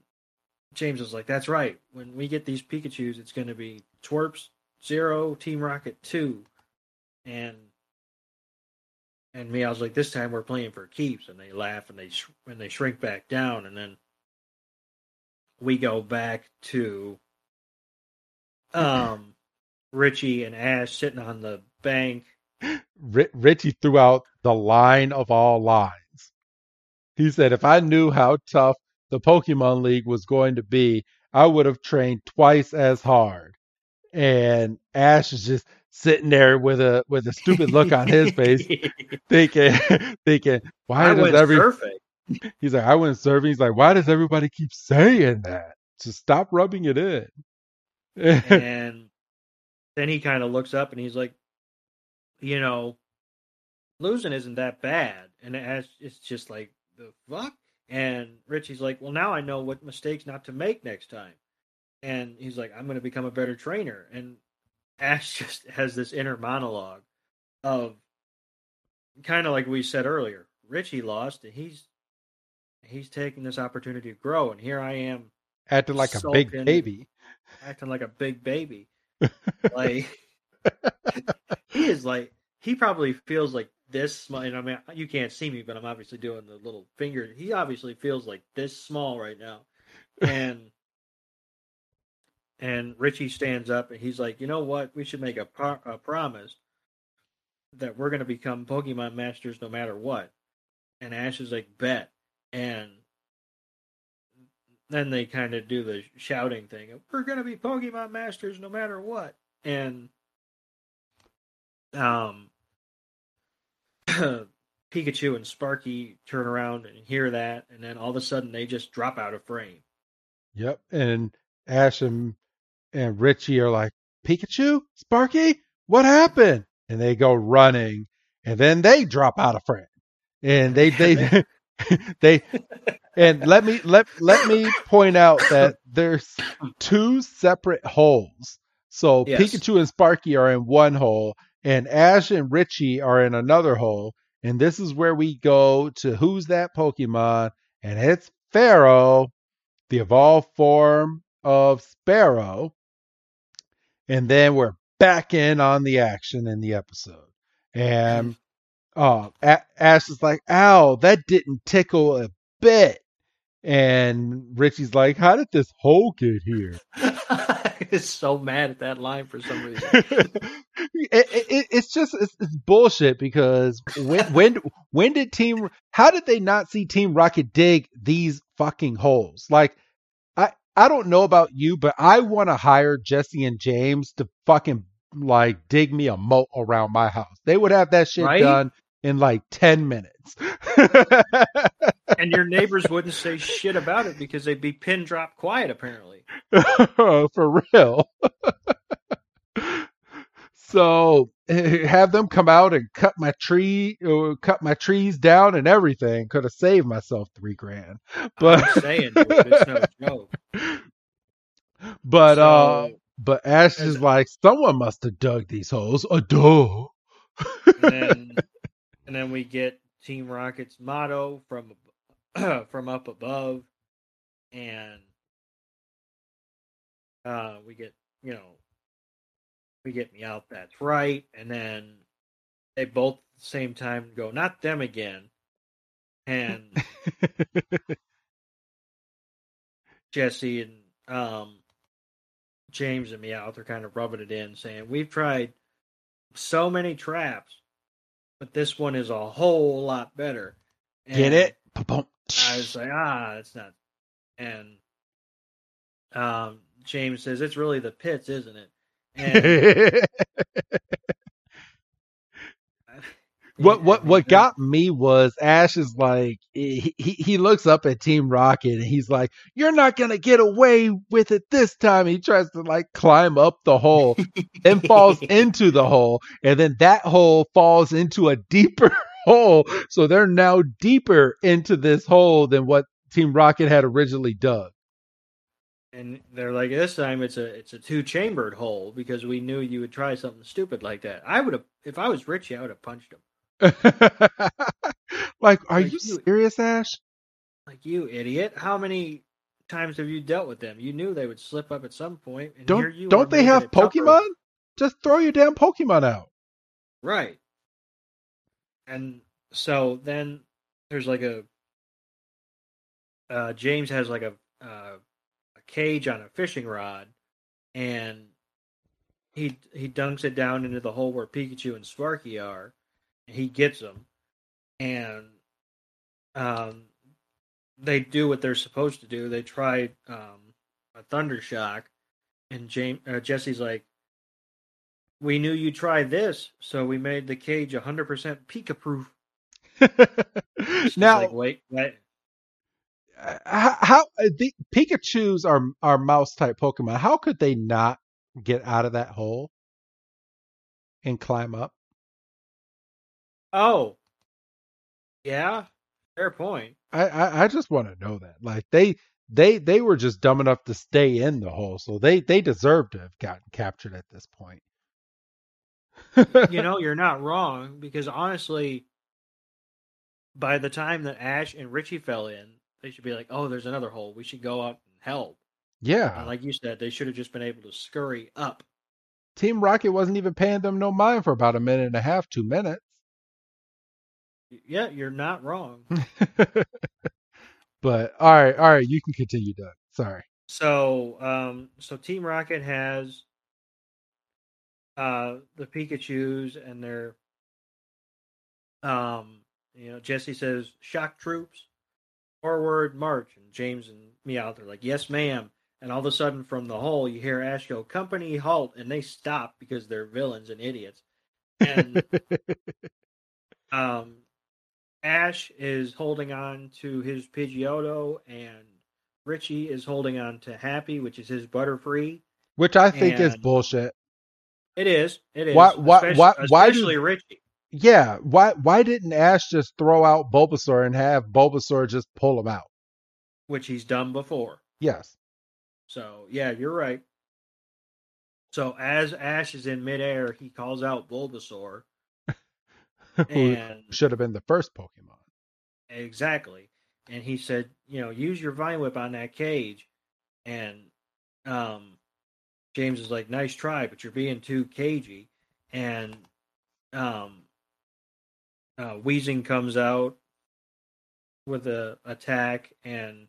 B: James was like, "That's right. When we get these Pikachu's, it's going to be Twerps zero, Team Rocket two, and and me, I was like, this time we're playing for keeps, and they laugh and they sh- and they shrink back down, and then we go back to um <laughs> Richie and Ash sitting on the bank <gasps>
A: Richie threw out the line of all lines. He said, if I knew how tough the Pokemon League was going to be, I would have trained twice as hard. And Ash is just sitting there with a with a stupid look on his face, <laughs> thinking <laughs> thinking, why I does every surfing. <laughs> He's like, I went surfing. He's like, why does everybody keep saying that? Just stop rubbing it in.
B: and then he kind of looks up and he's like, you know, losing isn't that bad. And has, it's just like, the fuck? And Richie's like, well, now I know what mistakes not to make next time. And he's like, I'm going to become a better trainer. And Ash <laughs> just has this inner monologue of kind of like we said earlier. Richie lost, and he's he's taking this opportunity to grow. And here I am,
A: acting like a big baby,
B: acting like a big baby, <laughs> like <laughs> he is like he probably feels like this small. And I mean, you can't see me, but I'm obviously doing the little finger. He obviously feels like this small right now, and and Richie stands up and he's like, you know what? We should make a, a promise that we're going to become Pokemon masters no matter what. And Ash is like, bet. And then they kind of do the shouting thing. We're going to be Pokemon masters no matter what. And um, <clears throat> Pikachu and Sparky turn around and hear that, and then all of a sudden they just drop out of frame.
A: Yep, and Ash and, and Richie are like, Pikachu, Sparky, what happened? And they go running, and then they drop out of frame, and they <laughs> they <laughs> they and let me let let me point out that there's two separate holes. So yes. Pikachu and Sparky are in one hole, and Ash and Richie are in another hole. And this is where we go to who's that Pokemon? And it's Fearow, the evolved form of Spearow. And then we're back in on the action in the episode. And uh, Ash is like, ow, that didn't tickle a bit. And Richie's like, how did this hole get here? <laughs> <laughs>
B: is so mad at that line for some reason. <laughs>
A: it, it, it's just it's, it's, bullshit because when <laughs> when when did Team how did they not see Team Rocket dig these fucking holes? Like I I don't know about you, but I want to hire Jessie and James to fucking like dig me a moat around my house. They would have that shit
B: Right?
A: done in like 10 minutes. <laughs>
B: and your neighbors wouldn't say shit about it because they'd be pin drop quiet apparently. <laughs>
A: For real. <laughs> so eh, have them come out and cut my tree, uh, cut my trees down and everything. Could have saved myself three grand. But
B: I'm saying it's no joke.
A: but uh, but Ash is like, someone must have dug these holes. A duh.
B: and then and then we get Team Rocket's motto from <clears throat> from up above, and uh, we get you know we get me out. That's right, and then they both at the same time go, not them again, and <laughs> Jessie and um, James and Meowth are kind of rubbing it in, saying we've tried so many traps, but this one is a whole lot better.
A: Get it?
B: I was like, ah, it's not. And um, James says it's really the pits, isn't it? <laughs> And
A: what what what got me was Ash is like he he he looks up at Team Rocket and he's like, "You're not gonna get away with it this time." He tries to like climb up the hole, <laughs> and falls into the hole, and then that hole falls into a deeper <laughs> hole. So they're now deeper into this hole than what Team Rocket had originally dug.
B: And they're like, this time it's a it's a two chambered hole because we knew you would try something stupid like that. I would have, if I was Richie, I would have punched him. <laughs>
A: like, are
B: Like
A: you
B: you-
A: serious, Ash?
B: Like you idiot! How many times have you dealt with them? You knew they would slip up at some point. And
A: Don't
B: you
A: don't they have
B: it tougher.
A: Pokemon? Just throw your damn Pokemon out.
B: Right. And so then there's like a uh, James has like a uh, a cage on a fishing rod, and he he dunks it down into the hole where Pikachu and Sparky are. He gets them, and um, they do what they're supposed to do. They try um, a thunder shock, and James uh, Jessie's like, "We knew you tried this, so we made the cage 100% Pika proof."
A: now,
B: like, wait, wait,
A: uh, how, how uh, the Pikachu's are are mouse type Pokemon. How could they not get out of that hole and climb up?
B: Oh, yeah, fair point.
A: I I, I just want to know that. Like they they they were just dumb enough to stay in the hole, so they they deserve to have gotten captured at this point.
B: you know, you're not wrong because honestly, by the time that Ash and Richie fell in, they should be like, "Oh, there's another hole. We should go up and help."
A: yeah.
B: And like you said, they should have just been able to scurry up.
A: Team Rocket wasn't even paying them no mind for about a minute and a half, two minutes.
B: Yeah, you're not wrong. <laughs>
A: but all right, all right, you can continue, Doug. Sorry.
B: So, um, so Team Rocket has uh the Pikachu's and their um, you know, Jessie says shock troops forward march, and James and Meowth are like, yes, ma'am. And all of a sudden, from the hole, you hear Ash go, "Company halt!" and they stop because they're villains and idiots. And <laughs> um, Ash is holding on to his Pidgeotto, and Richie is holding on to Happy, which is his Butterfree.
A: Which I think is bullshit.
B: It is. It is.
A: Why- why-
B: especially,
A: why- why
B: especially Richie.
A: Yeah, why why didn't Ash just throw out Bulbasaur and have Bulbasaur just pull him out?
B: which he's done before.
A: Yes.
B: So yeah, you're right. So as Ash is in midair, he calls out Bulbasaur, <laughs>
A: Who should have been the first Pokemon.
B: exactly, and he said, you know, use your Vine Whip on that cage, and um, James is like, nice try, but you're being too cagey, and um, uh, Weezing comes out with a attack, and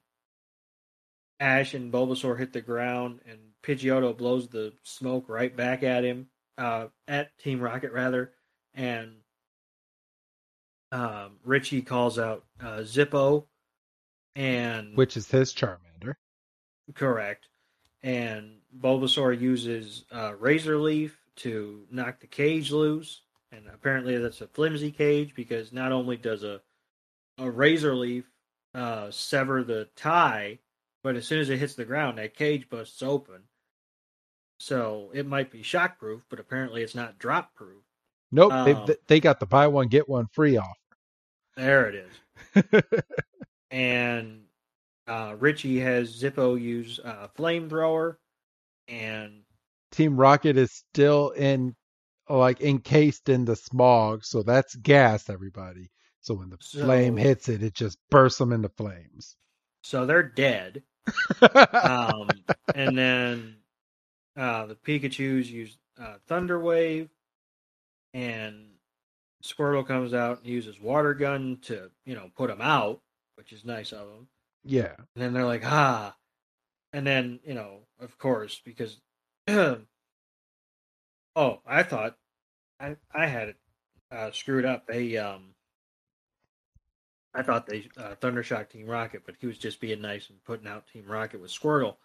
B: Ash and Bulbasaur hit the ground, and Pidgeotto blows the smoke right back at him, uh, at Team Rocket rather, and um, Richie calls out uh, Zippo, and
A: Which is his Charmander.
B: Correct. And Bulbasaur uses uh, Razor Leaf to knock the cage loose, and apparently that's a flimsy cage because not only does a a Razor Leaf uh, sever the tie, but as soon as it hits the ground, that cage busts open. So it might be shockproof, but apparently it's not drop proof.
A: Nope,
B: Um,
A: they they got the buy one get one free offer.
B: There it is. and uh, Richie has Zippo use uh, flamethrower, and
A: Team Rocket is still in like encased in the smog, so that's gas, everybody. So when the flame hits it, it just bursts them into flames.
B: so they're dead. <laughs> Um, and then uh, the Pikachu's use uh, Thunder Wave, and Squirtle comes out and uses Water Gun to you know put them out, which is nice of him.
A: yeah,
B: And then they're like, ah. And then, you know, of course, because <clears throat> oh, I thought I I had it uh, screwed up. They um I thought they uh, Thundershock Team Rocket, but he was just being nice and putting out Team Rocket with Squirtle.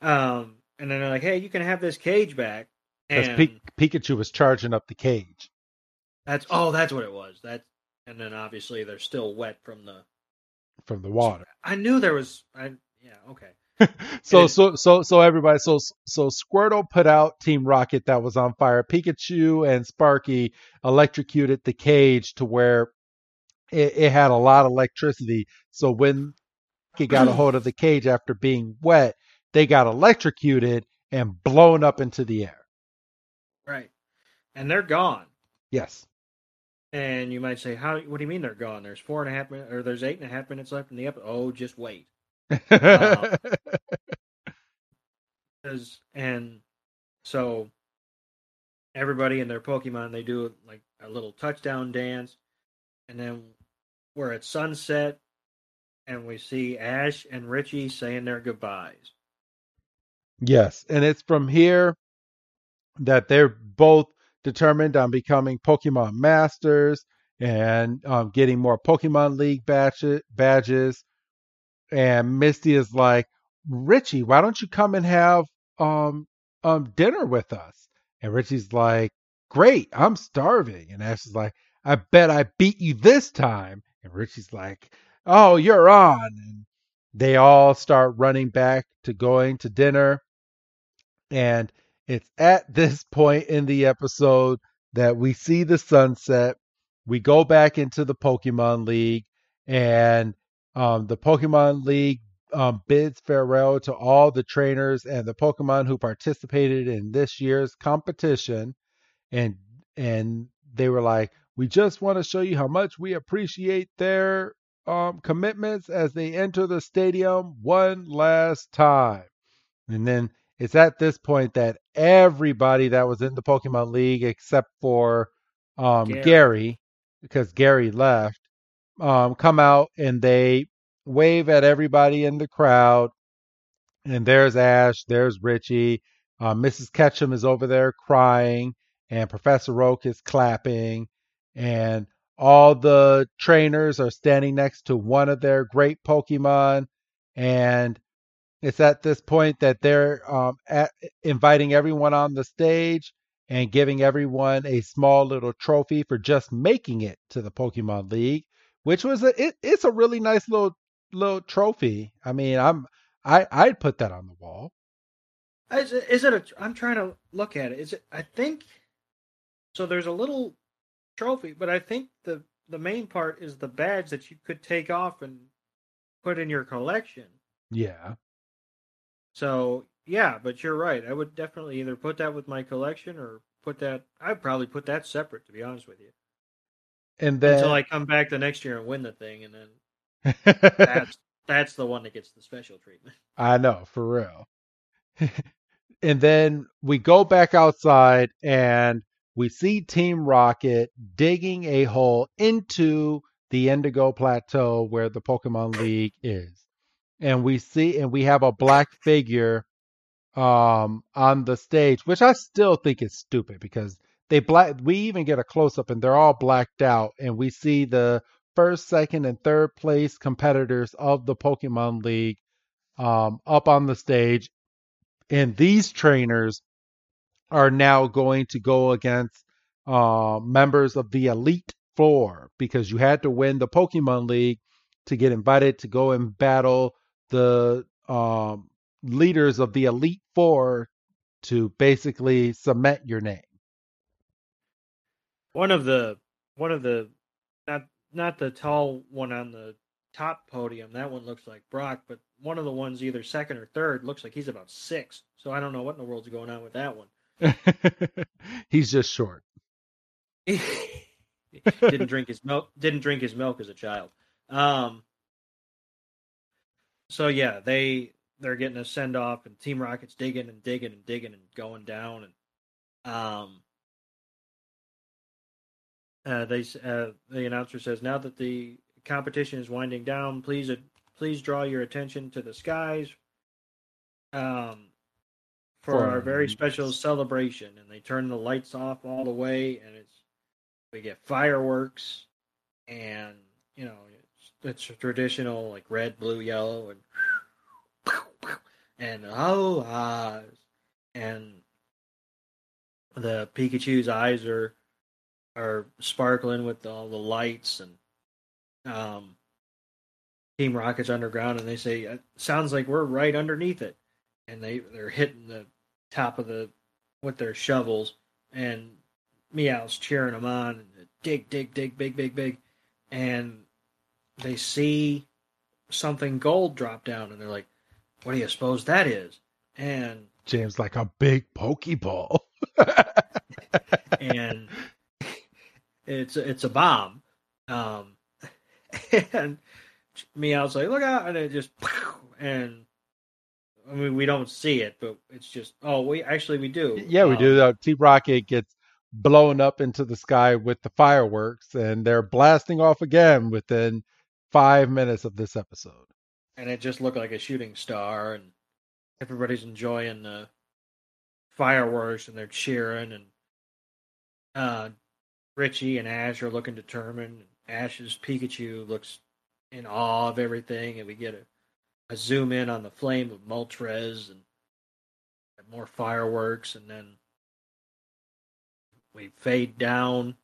B: Um and then they're like, "Hey, you can have this cage back."
A: because
B: And
A: Pi- Pikachu was charging up the cage.
B: That's oh, that's what it was. That and then obviously they're still wet from the
A: from the water.
B: I knew there was I yeah, okay. <laughs>
A: So so so so everybody so so Squirtle put out Team Rocket that was on fire. Pikachu and Sparky electrocuted the cage to where it, it had a lot of electricity. So when he got a hold of the cage after being wet, they got electrocuted and blown up into the air.
B: Right. And they're gone.
A: Yes.
B: And you might say, "How? What do you mean they're gone? There's four and a half minutes, or there's eight and a half minutes left in the episode." Oh, just wait. <laughs> Um, 'Cause- and so everybody and their Pokemon, they do like a little touchdown dance, and then we're at sunset, and we see Ash and Richie saying their goodbyes.
A: Yes, and it's from here that they're both determined on becoming Pokemon Masters and um, getting more Pokemon League badge- badges. And Misty is like, Richie, why don't you come and have um, um, dinner with us? And Richie's like, Great, I'm starving. And Ash is like, I bet I beat you this time. And Richie's like, Oh, you're on. And they all start running back to going to dinner. And it's at this point in the episode that we see the sunset. We go back into the Pokemon League, and um, the Pokemon League um, bids farewell to all the trainers and the Pokemon who participated in this year's competition. And and they were like, we just want to show you how much we appreciate their um, commitments as they enter the stadium one last time. And then it's at this point that everybody that was in the Pokemon League, except for um,
B: Gary.
A: Gary. because Gary left, um, come out and they wave at everybody in the crowd. And there's Ash, there's Richie, uh, Mrs. Ketchum is over there crying, and Professor Oak is clapping, and all the trainers are standing next to one of their great Pokemon, and it's at this point that they're um, at, inviting everyone on the stage and giving everyone a small little trophy for just making it to the Pokemon League, which was a it, it's a really nice little little trophy. I mean, I'm I I'd put that on the wall.
B: Is it, is it a? I'm trying to look at it. Is it? I think so. There's a little trophy, but I think the the main part is the badge that you could take off and put in your collection.
A: Yeah.
B: So yeah, but you're right. I would definitely either put that with my collection or put that. I'd probably put that separate, to be honest with you,
A: And then
B: until I come back the next year and win the thing, and then <laughs> that's that's the one that gets the special treatment. <laughs>
A: I know, for real. <laughs> and then we go back outside and we see Team Rocket digging a hole into the Indigo Plateau where the Pokemon League is. And we see and we have a black figure um on the stage, which I still think is stupid because they black we even get a close up and they're all blacked out and we see the first, second and third place competitors of the Pokemon League um, up on the stage, and these trainers are now going to go against uh, members of the Elite Four because you had to win the Pokemon League to get invited to go and battle the um, leaders of the Elite Four to basically cement your name.
B: One of the one of the not not the tall one on the top podium. That one looks like Brock, but one of the ones either second or third looks like he's about six. So I don't know what in the world's going on with that one. <laughs>
A: he's just short. <laughs>
B: didn't drink his milk. Didn't drink his milk as a child. Um. So yeah, they they're getting a send off, and Team Rocket's digging and digging and digging and going down, and um. Uh, they uh, the announcer says now that the competition is winding down, please uh, please draw your attention to the skies. Um, for, for our very special celebration, and they turn the lights off all the way, and it's we get fireworks, and you know it's, traditional like red, blue, yellow, and and oh eyes, and the Pikachu's eyes are are sparkling with all the lights and um Team Rocket's underground and they say it sounds like we're right underneath it. And they they're hitting the top of the with their shovels and Meowth's cheering them on and dig dig dig big big big. And they see something gold drop down and they're like what do you suppose that is and
A: James like a big pokeball <laughs> <laughs>
B: and it's it's a bomb um <laughs> and Meowth's like look out and it just and I mean, we don't see it, but it's just oh, we actually we do.
A: Yeah, we um, do. Uh, Team Rocket gets blown up into the sky with the fireworks, and they're blasting off again within five minutes of this episode.
B: And it just looked like a shooting star, and everybody's enjoying the fireworks, and they're cheering, and uh, Richie and Ash are looking determined. Ash's Pikachu looks in awe of everything, and we get a zoom in on the flame of Moltres and more fireworks, and then we fade down,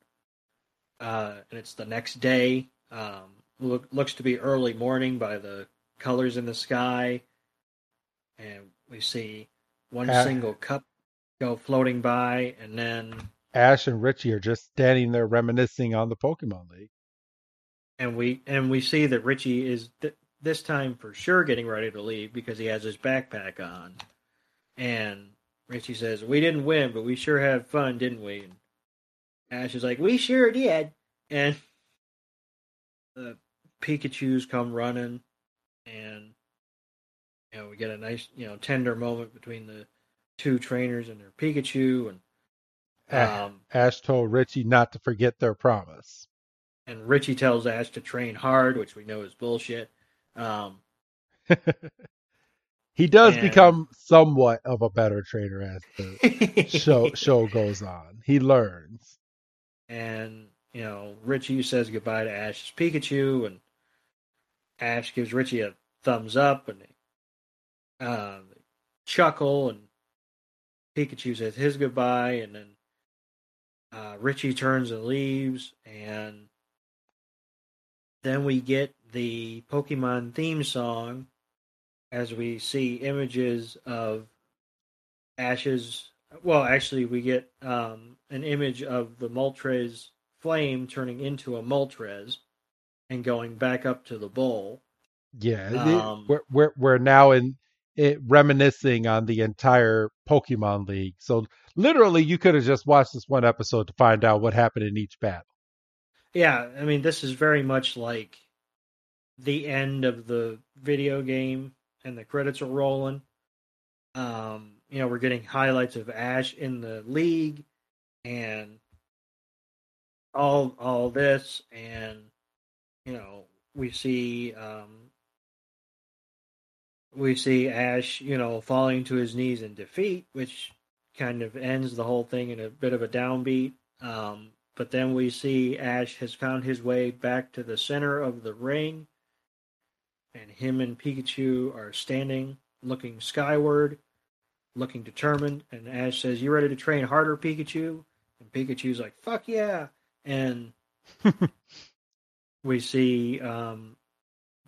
B: uh, and it's the next day. Um, look, looks to be early morning by the colors in the sky, and we see one Ash, single cup go floating by, and then
A: Ash and Richie are just standing there reminiscing on the Pokemon League.
B: And we and we see that Richie is th- this time for sure getting ready to leave because he has his backpack on. And Richie says, We didn't win, but we sure had fun, didn't we? And Ash is like, We sure did. And <laughs> the Pikachu's come running, and you know, we get a nice, you know, tender moment between the two trainers and their Pikachu and
A: um, Ash told Richie not to forget their promise.
B: And Richie tells Ash to train hard, which we know is bullshit. Um, <laughs>
A: he does and... become somewhat of a better trainer as the <laughs> show show goes on. He learns.
B: And you know, Richie says goodbye to Ash's Pikachu, and Ash gives Richie a thumbs up, and they, uh, they chuckle, and Pikachu says his goodbye, and then uh, Richie turns and leaves, and then we get the Pokemon theme song as we see images of Ash's. Well, actually, we get um, an image of the Moltres flame turning into a Moltres and going back up to the bowl.
A: Yeah, um, we're, we're we're now in it, reminiscing on the entire Pokemon League. So literally, you could have just watched this one episode to find out what happened in each battle.
B: Yeah, I mean, this is very much like the end of the video game and the credits are rolling. Um, you know, we're getting highlights of Ash in the league and all all this and you know, we see um we see Ash, you know, falling to his knees in defeat, which kind of ends the whole thing in a bit of a downbeat. Um, but then we see Ash has found his way back to the center of the ring and him and Pikachu are standing, looking skyward, looking determined. And Ash says, "You ready to train harder, Pikachu?" And Pikachu's like, "Fuck yeah!" And <laughs> we see um,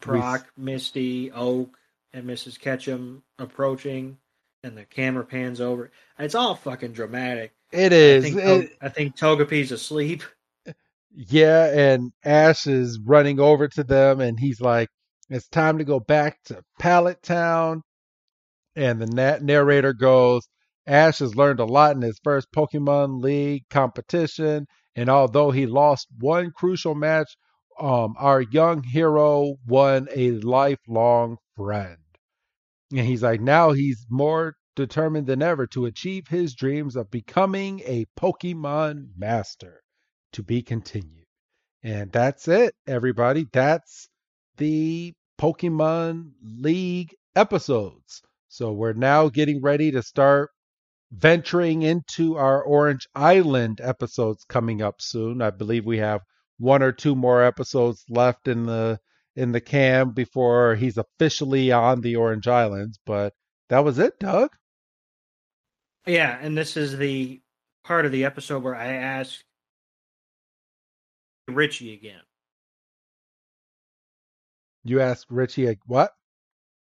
B: Brock, Misty, Oak, and Mrs. Ketchum approaching, and the camera pans over. It's all fucking dramatic.
A: It is.
B: I think,
A: It-
B: I think Togepi's asleep. <laughs>
A: yeah, and Ash is running over to them, and he's like, "It's time to go back to Pallet Town." And the na- narrator goes, "Ash has learned a lot in his first Pokemon League competition, and although he lost one crucial match, um, our young hero won a lifelong friend." And he's like, now he's more determined than ever to achieve his dreams of becoming a Pokemon master. To be continued. And that's it, everybody. That's the Pokemon League episodes. So we're now getting ready to start venturing into our Orange Island episodes coming up soon. I believe we have one or two more episodes left in the in the cam before he's officially on the Orange Islands, but that was it, Doug.
B: Yeah, and this is the part of the episode where I ask Richie again.
A: You ask Richie what?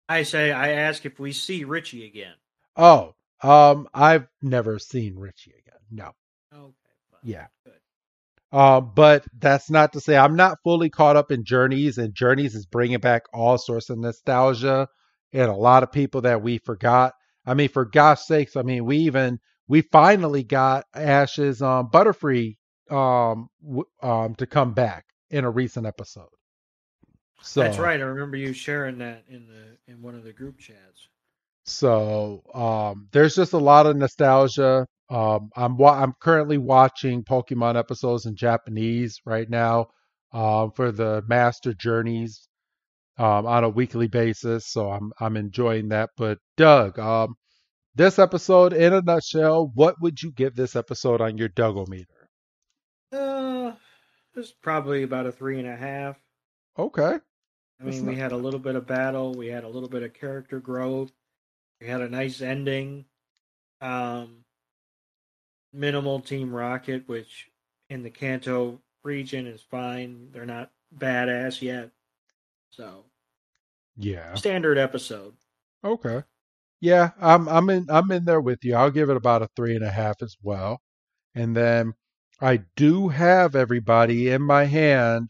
B: I say I ask if we see Richie again.
A: Oh, um, I've never seen Richie again. No.
B: Okay. Fine.
A: Yeah.
B: Good.
A: Um, but that's not to say I'm not fully caught up in Journeys, and Journeys is bringing back all sorts of nostalgia and a lot of people that we forgot. I mean, for gosh sakes, I mean, we even we finally got Ash's um Butterfree um w- um to come back in a recent episode. So
B: That's right. I remember you sharing that in the in one of the group chats.
A: So um, there's just a lot of nostalgia. Um, I'm wa- I'm currently watching Pokemon episodes in Japanese right now um, for the Master Journeys um, on a weekly basis. So I'm I'm enjoying that. But Doug, um, this episode in a nutshell, what would you give this episode on your Dougometer?
B: Uh, it's probably about a three and a half.
A: Okay.
B: I mean, we had a little bit of battle. We had a little bit of character growth. We had a nice ending. Um, minimal Team Rocket, which in the Kanto region is fine. They're not badass yet. So
A: Yeah.
B: standard episode.
A: Okay. Yeah, I'm I'm in I'm in there with you. I'll give it about a three and a half as well. And then I do have everybody in my hand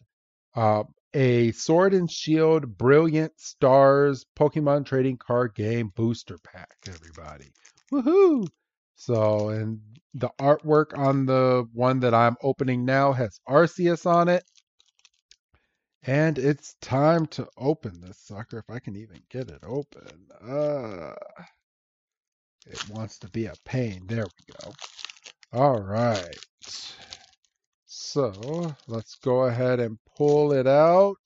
A: uh, a Sword and Shield Brilliant Stars Pokemon Trading Card Game Booster Pack. Everybody, woohoo! So, and the artwork on the one that I'm opening now has Arceus on it. And it's time to open this sucker if I can even get it open. Uh, it wants to be a pain. There we go. All right. So let's go ahead and pull it out.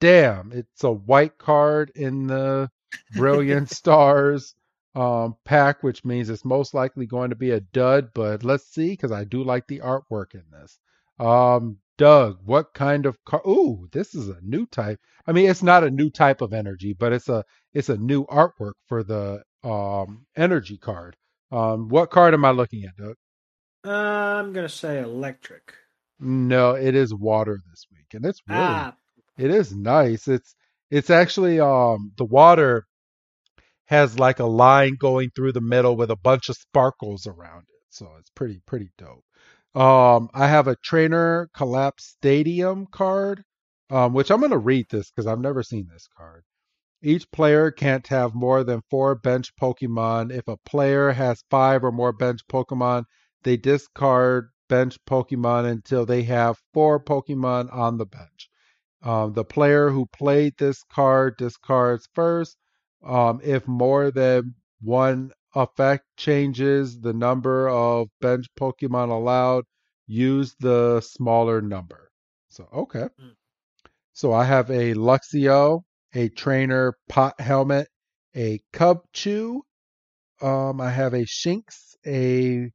A: Damn, it's a white card in the <laughs> Brilliant Stars um, pack, which means it's most likely going to be a dud. But let's see, because I do like the artwork in this. Um, Doug, what kind of car? Ooh, this is a new type. I mean, it's not a new type of energy, but it's a it's a new artwork for the um energy card. Um, what card am I looking at, Doug?
B: Uh, I'm gonna say electric.
A: No, it is water this week, and it's really
B: Ah,
A: it is nice. It's it's actually um the water has like a line going through the middle with a bunch of sparkles around it. So it's pretty pretty dope. Um I have a trainer collapse stadium card, um, which I'm gonna read this because I've never seen this card. Each player can't have more than four bench Pokemon. If a player has five or more bench Pokemon, they discard bench Pokemon until they have four Pokemon on the bench. Um, the player who played this card discards first. Um, if more than one effect changes the number of bench Pokemon allowed, use the smaller number. So, okay.
B: Mm.
A: So I have a Luxio, a Trainer Pot Helmet, a Cubchoo. Um, I have a Shinx, a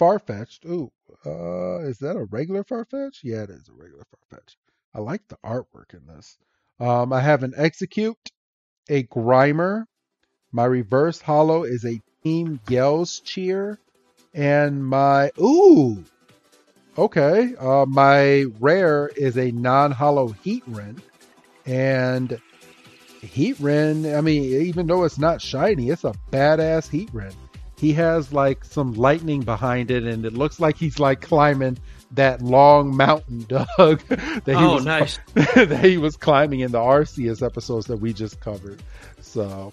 A: Farfetch'd. Ooh, uh, is that a regular Farfetch? Yeah, it is a regular Farfetch. I like the artwork in this. Um, I have an Exeggcute, a Grimer. My reverse holo is a Team Yells cheer. And my, ooh, okay. Uh, my rare is a non holo heat Heatran. And heat Heatran, I mean, even though it's not shiny, it's a badass heat Heatran. He has like some lightning behind it, and it looks like he's like climbing that long mountain, <laughs> Doug. that he
B: Oh,
A: was,
B: nice. <laughs>
A: that he was climbing in the Arceus episodes that we just covered. So,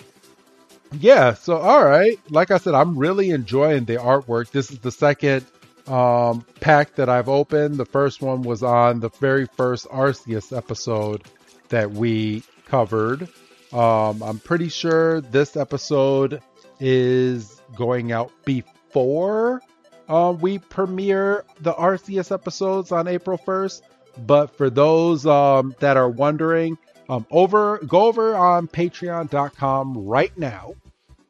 A: yeah. So, all right. Like I said, I'm really enjoying the artwork. This is the second um, pack that I've opened. The first one was on the very first Arceus episode that we covered. Um, I'm pretty sure this episode is going out before uh, we premiere the Arceus episodes on April 1st. But for those um, that are wondering, um, over go over on patreon.com right now.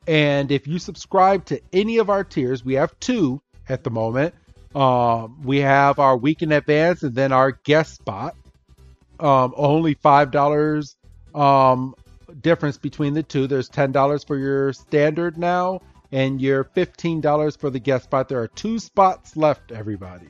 A: And if you subscribe to any of our tiers, we have two at the moment. Um, we have our week in advance and then our guest spot. Um, only five dollars um, difference between the two. There's ten dollars for your standard now, and your fifteen dollars for the guest spot. There are two spots left, everybody.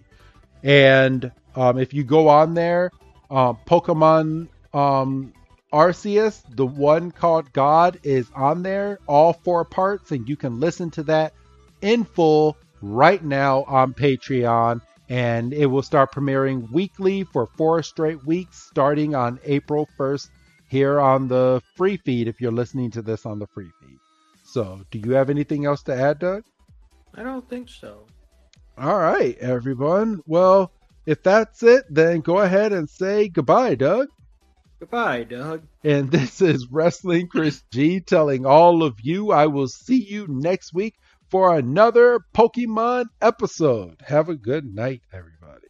A: And um, if you go on there, uh, Pokemon um, Arceus, the one called God, is on there, all four parts, and you can listen to that in full right now on Patreon. And it will start premiering weekly for four straight weeks starting on April 1st here on the free feed if you're listening to this on the free feed. So, do you have anything else to add, Doug?
B: I don't think so.
A: All right, everyone. Well, if that's it, then go ahead and say goodbye, Doug.
B: Goodbye, Doug.
A: And <laughs> this is Wrestling Chris G telling all of you I will see you next week for another Pokemon episode. Have a good night, everybody.